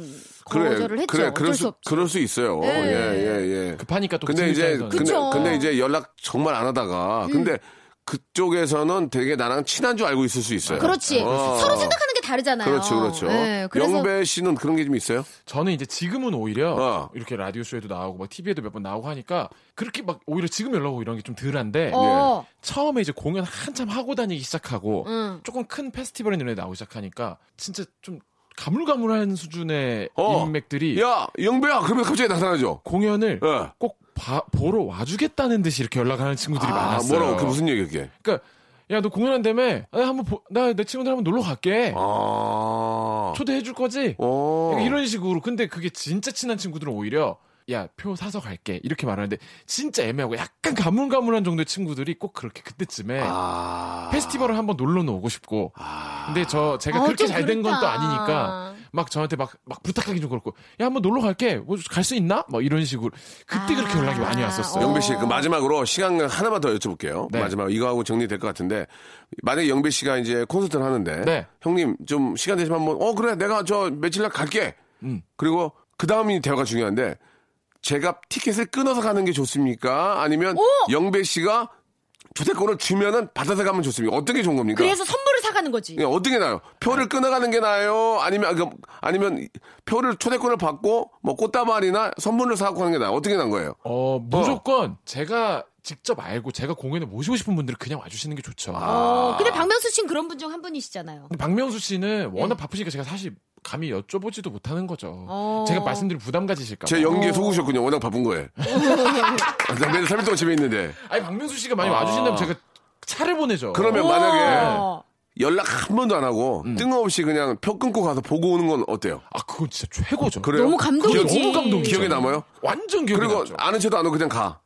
Speaker 1: 그래,
Speaker 3: 거절을 했죠.
Speaker 1: 그래,
Speaker 3: 어쩔
Speaker 1: 그럴
Speaker 3: 수
Speaker 1: 수. 그럴 수 있어요.
Speaker 3: 예.
Speaker 1: 예, 예, 예.
Speaker 4: 급하니까 또
Speaker 1: 근데 이제, 근데,
Speaker 3: 그쵸.
Speaker 1: 근데 이제 연락 정말 안 하다가,
Speaker 3: 음.
Speaker 1: 근데 그쪽에서는 되게 나랑 친한 줄 알고 있을 수 있어요.
Speaker 3: 그렇지.
Speaker 1: 어.
Speaker 3: 서로 생각하는 게 다르잖아요.
Speaker 1: 그렇죠, 그렇죠.
Speaker 3: 예, 그래서
Speaker 1: 영배 씨는 그런 게 좀 있어요?
Speaker 4: 저는 이제 지금은 오히려
Speaker 1: 어.
Speaker 4: 이렇게 라디오 쇼에도 나오고 막 TV에도 몇 번 나오고 하니까 그렇게 막 오히려 지금 연락 오고 이런 게 좀 덜한데
Speaker 3: 어.
Speaker 4: 처음에 이제 공연 한참 하고 다니기 시작하고
Speaker 3: 응.
Speaker 4: 조금 큰 페스티벌 이런 데 나오기 시작하니까 진짜 좀 가물가물한 수준의
Speaker 1: 어.
Speaker 4: 인맥들이
Speaker 1: 야, 영배야! 그러면 갑자기 나타나죠?
Speaker 4: 공연을
Speaker 1: 예.
Speaker 4: 꼭 봐- 보러 와주겠다는 듯이 이렇게 연락하는 친구들이
Speaker 1: 아,
Speaker 4: 많았어요.
Speaker 1: 뭐라고? 그게 무슨 얘기야, 그게?
Speaker 4: 그러니까 야 너 공연한다며? 나 한번 보- 나 내 친구들 한번 놀러 갈게.
Speaker 1: 아.
Speaker 4: 초대해 줄 거지?
Speaker 1: 어.
Speaker 4: 이런 식으로. 근데 그게 진짜 친한 친구들은 오히려 야 표 사서 갈게 이렇게 말하는데 진짜 애매하고 약간 가물가물한 정도의 친구들이 꼭 그렇게 그때쯤에
Speaker 1: 아.
Speaker 4: 페스티벌을 한번 놀러는 오고 싶고. 근데 저 제가
Speaker 3: 아,
Speaker 4: 그렇게 좀잘된 건 또. 아니니까 막 저한테 막 막 부탁하기 좀 그렇고 야 한번 놀러 갈게 뭐 갈 수 있나? 막 이런 식으로 그때 그렇게
Speaker 3: 아.
Speaker 4: 연락이 많이 왔었어요.
Speaker 3: 어.
Speaker 1: 영배 씨, 그 마지막으로 시간 하나만 더 여쭤볼게요.
Speaker 4: 네.
Speaker 1: 마지막 이거 하고 정리될 것 같은데 만약에 영배 씨가 이제 콘서트를 하는데
Speaker 4: 네.
Speaker 1: 형님 좀 시간 되시면 한번 어 그래 내가 저 며칠 날 갈게.
Speaker 4: 음.
Speaker 1: 그리고 그 다음이 대화가 중요한데 제가 티켓을 끊어서 가는 게 좋습니까? 아니면 영배 씨가 주택권을 주면은 받아서 가면 좋습니까? 어떤 게 좋은 겁니까?
Speaker 3: 그래서 선물을 사가는 거지.
Speaker 1: 예, 어떤 게 나요? 표를 끊어가는 게 나아요? 아니면 그, 아니면 표를 초대권을 받고 뭐 꽃다발이나 선물을 사고 하는 게 나아요? 어떻게 난 거예요?
Speaker 4: 어 무조건 제가 직접 알고 제가 공연에 모시고 싶은 분들은 그냥 와주시는 게 좋죠.
Speaker 3: 어, 근데 박명수 씨는 그런 분 중 한 분이시잖아요.
Speaker 4: 근데 박명수 씨는 워낙 바쁘시니까 제가 사실 감히 여쭤보지도 못하는 거죠.
Speaker 3: 어.
Speaker 4: 제가 말씀드릴 부담 가지실까 봐.
Speaker 1: 제 연기에 속으셨군요. 워낙 바쁜 거예요. 나 매일 3일 동안 집에 있는데.
Speaker 4: 아니 박명수 씨가 많이
Speaker 1: 아.
Speaker 4: 와주신다면 제가 차를 보내죠.
Speaker 1: 그러면 만약에
Speaker 3: 어.
Speaker 1: 연락 한 번도 안 하고
Speaker 4: 음.
Speaker 1: 뜬금없이 그냥 표 끊고 가서 보고 오는 건 어때요?
Speaker 4: 아 그건 진짜 최고죠.
Speaker 1: 그래요?
Speaker 3: 너무 감동이지.
Speaker 4: 그게 너무 감동이죠.
Speaker 1: 기억에 남아요?
Speaker 4: 완전 기억에
Speaker 1: 그리고
Speaker 4: 남죠.
Speaker 1: 아는 체도 안 하고 그냥 가.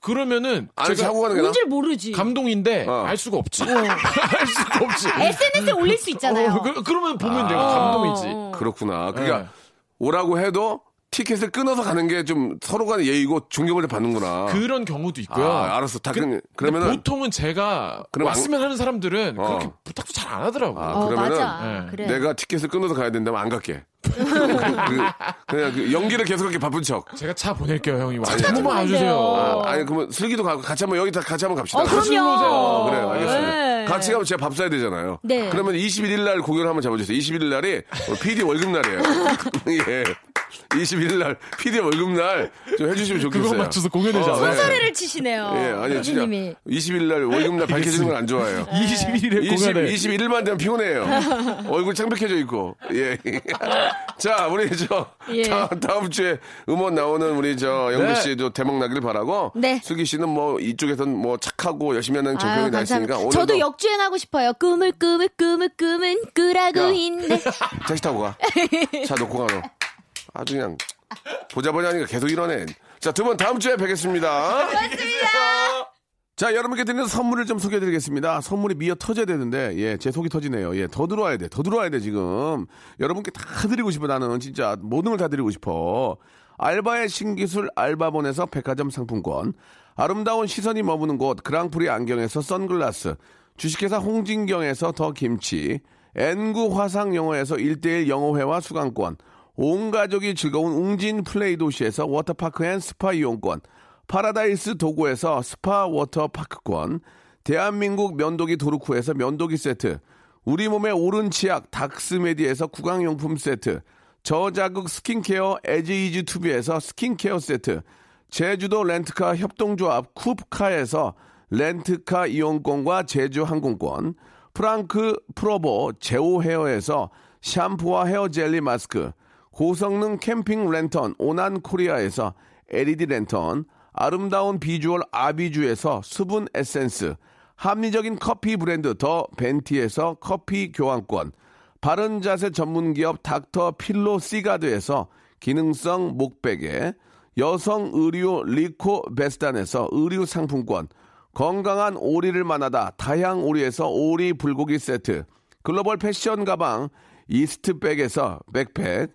Speaker 4: 그러면은 제가
Speaker 1: 하고 가는 게 나?
Speaker 3: 뭔지를 모르지.
Speaker 4: 감동인데
Speaker 1: 어.
Speaker 4: 알 수가 없지. 알 수가 없지.
Speaker 3: SNS에 올릴 수 있잖아요.
Speaker 4: 어, 그, 그러면 보면 내가 감동이지.
Speaker 3: 어.
Speaker 1: 그렇구나. 그러니까
Speaker 4: 네.
Speaker 1: 오라고 해도 티켓을 끊어서 가는 게 좀 서로 간의 예의고 존경을 받는구나.
Speaker 4: 그런 경우도 있고요.
Speaker 1: 아, 알았어. 다
Speaker 4: 그,
Speaker 1: 그러면은-
Speaker 4: 보통은 제가
Speaker 1: 그럼 안-
Speaker 4: 왔으면 하는 사람들은
Speaker 1: 어.
Speaker 4: 그렇게 부탁도 잘 안 하더라고요.
Speaker 1: 아,
Speaker 3: 어,
Speaker 1: 그러면은
Speaker 3: 맞아.
Speaker 4: 네.
Speaker 3: 그래.
Speaker 1: 내가 티켓을 끊어서 가야 된다면 안 갈게. 그, 그냥 그 연기를 계속 그렇게 바쁜 척.
Speaker 4: 제가 차 보낼게요, 형이. 한 번만 와주세요.
Speaker 3: 어.
Speaker 1: 아, 아니 그러면 슬기도 가고 같이 한번 여기 다 같이 한번 갑시다.
Speaker 3: 어,
Speaker 4: 같이
Speaker 3: 그럼요.
Speaker 1: 어, 그래요, 알겠습니다.
Speaker 3: 네.
Speaker 1: 같이 가면 제가 밥 사야 되잖아요.
Speaker 3: 네.
Speaker 1: 그러면 21일 날 공연을 한번 잡아주세요. 21일 날이 PD 월급 날이에요. 예. 21일 날 PD 월급 날 좀 해주시면 좋겠어요.
Speaker 4: 그거 맞춰서 공연해줘.
Speaker 1: 어, 네.
Speaker 3: 소리를 치시네요.
Speaker 1: 예, 아니 진짜
Speaker 3: PD님이.
Speaker 1: 20일 날 월급 날 밝혀지는 건 안 좋아해요.
Speaker 4: 21일에
Speaker 1: 20,
Speaker 4: 공연에.
Speaker 1: 21일만 되면 피곤해요. 얼굴 창백해져 있고. 예. 자, 우리 저
Speaker 3: 예.
Speaker 1: 다음, 다음 주에 음원 나오는 우리 저 영배
Speaker 4: 네.
Speaker 1: 씨도 대박 나길 바라고.
Speaker 3: 네.
Speaker 1: 슬기 씨는 뭐 이쪽에선 뭐 착하고 열심히 하는 정평이 나 있으니까 오늘
Speaker 3: 저도 역주행하고 싶어요. 꿈을 꿈을 꿈을 꿈은 꾸라고
Speaker 1: 야.
Speaker 3: 있네.
Speaker 1: 택시 타고 가. 차 놓고 가 너. 아주 그냥 보자 보자 하니까 계속 이러네. 자, 두 분 다음 주에 뵙겠습니다. 자, 여러분께 드리는 선물을 좀 소개해 드리겠습니다. 선물이 미어 터져야 되는데, 예, 제 속이 터지네요. 예, 더 들어와야 돼. 더 들어와야 돼, 지금. 여러분께 다 드리고 싶어, 나는. 진짜 모든 걸 다 드리고 싶어. 알바의 신기술 알바몬에서 백화점 상품권. 아름다운 시선이 머무는 곳 그랑프리 안경에서 선글라스. 주식회사 홍진경에서 더 김치. N구 화상영어에서 1대1 영어회화 수강권. 온 가족이 즐거운 웅진 플레이 도시에서 워터파크 and 스파 이용권. 파라다이스 도고에서 스파 워터파크권, 대한민국 면도기 도루코에서 면도기 세트, 우리 몸의 오른 치약 닥스메디에서 구강용품 세트, 저자극 스킨케어 에지이지 투비에서 스킨케어 세트, 제주도 렌트카 협동조합 쿱카에서 렌트카 이용권과 제주 항공권, 프랑크 프로보 제오 헤어에서 샴푸와 헤어 젤리 마스크, 고성능 캠핑 랜턴 오난 코리아에서 LED 랜턴, 아름다운 비주얼 아비주에서 수분 에센스, 합리적인 커피 브랜드 더 벤티에서 커피 교환권, 바른 자세 전문 기업 닥터 필로 시가드에서 기능성 목베개, 여성 의류 리코 베스단에서 의류 상품권, 건강한 오리를 만나다 다향 오리에서 오리 불고기 세트, 글로벌 패션 가방 이스트팩에서 백팩,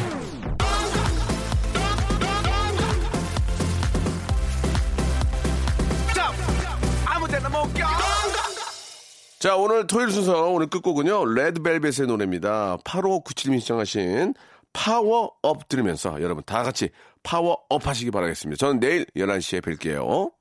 Speaker 1: 자, 오늘 토요일 순서 오늘 끝곡은요. 레드벨벳의 노래입니다. 8597님이 신청하신 Power Up 들으면서 여러분 다 같이 파워업 하시기 바라겠습니다. 저는 내일 11시에 뵐게요.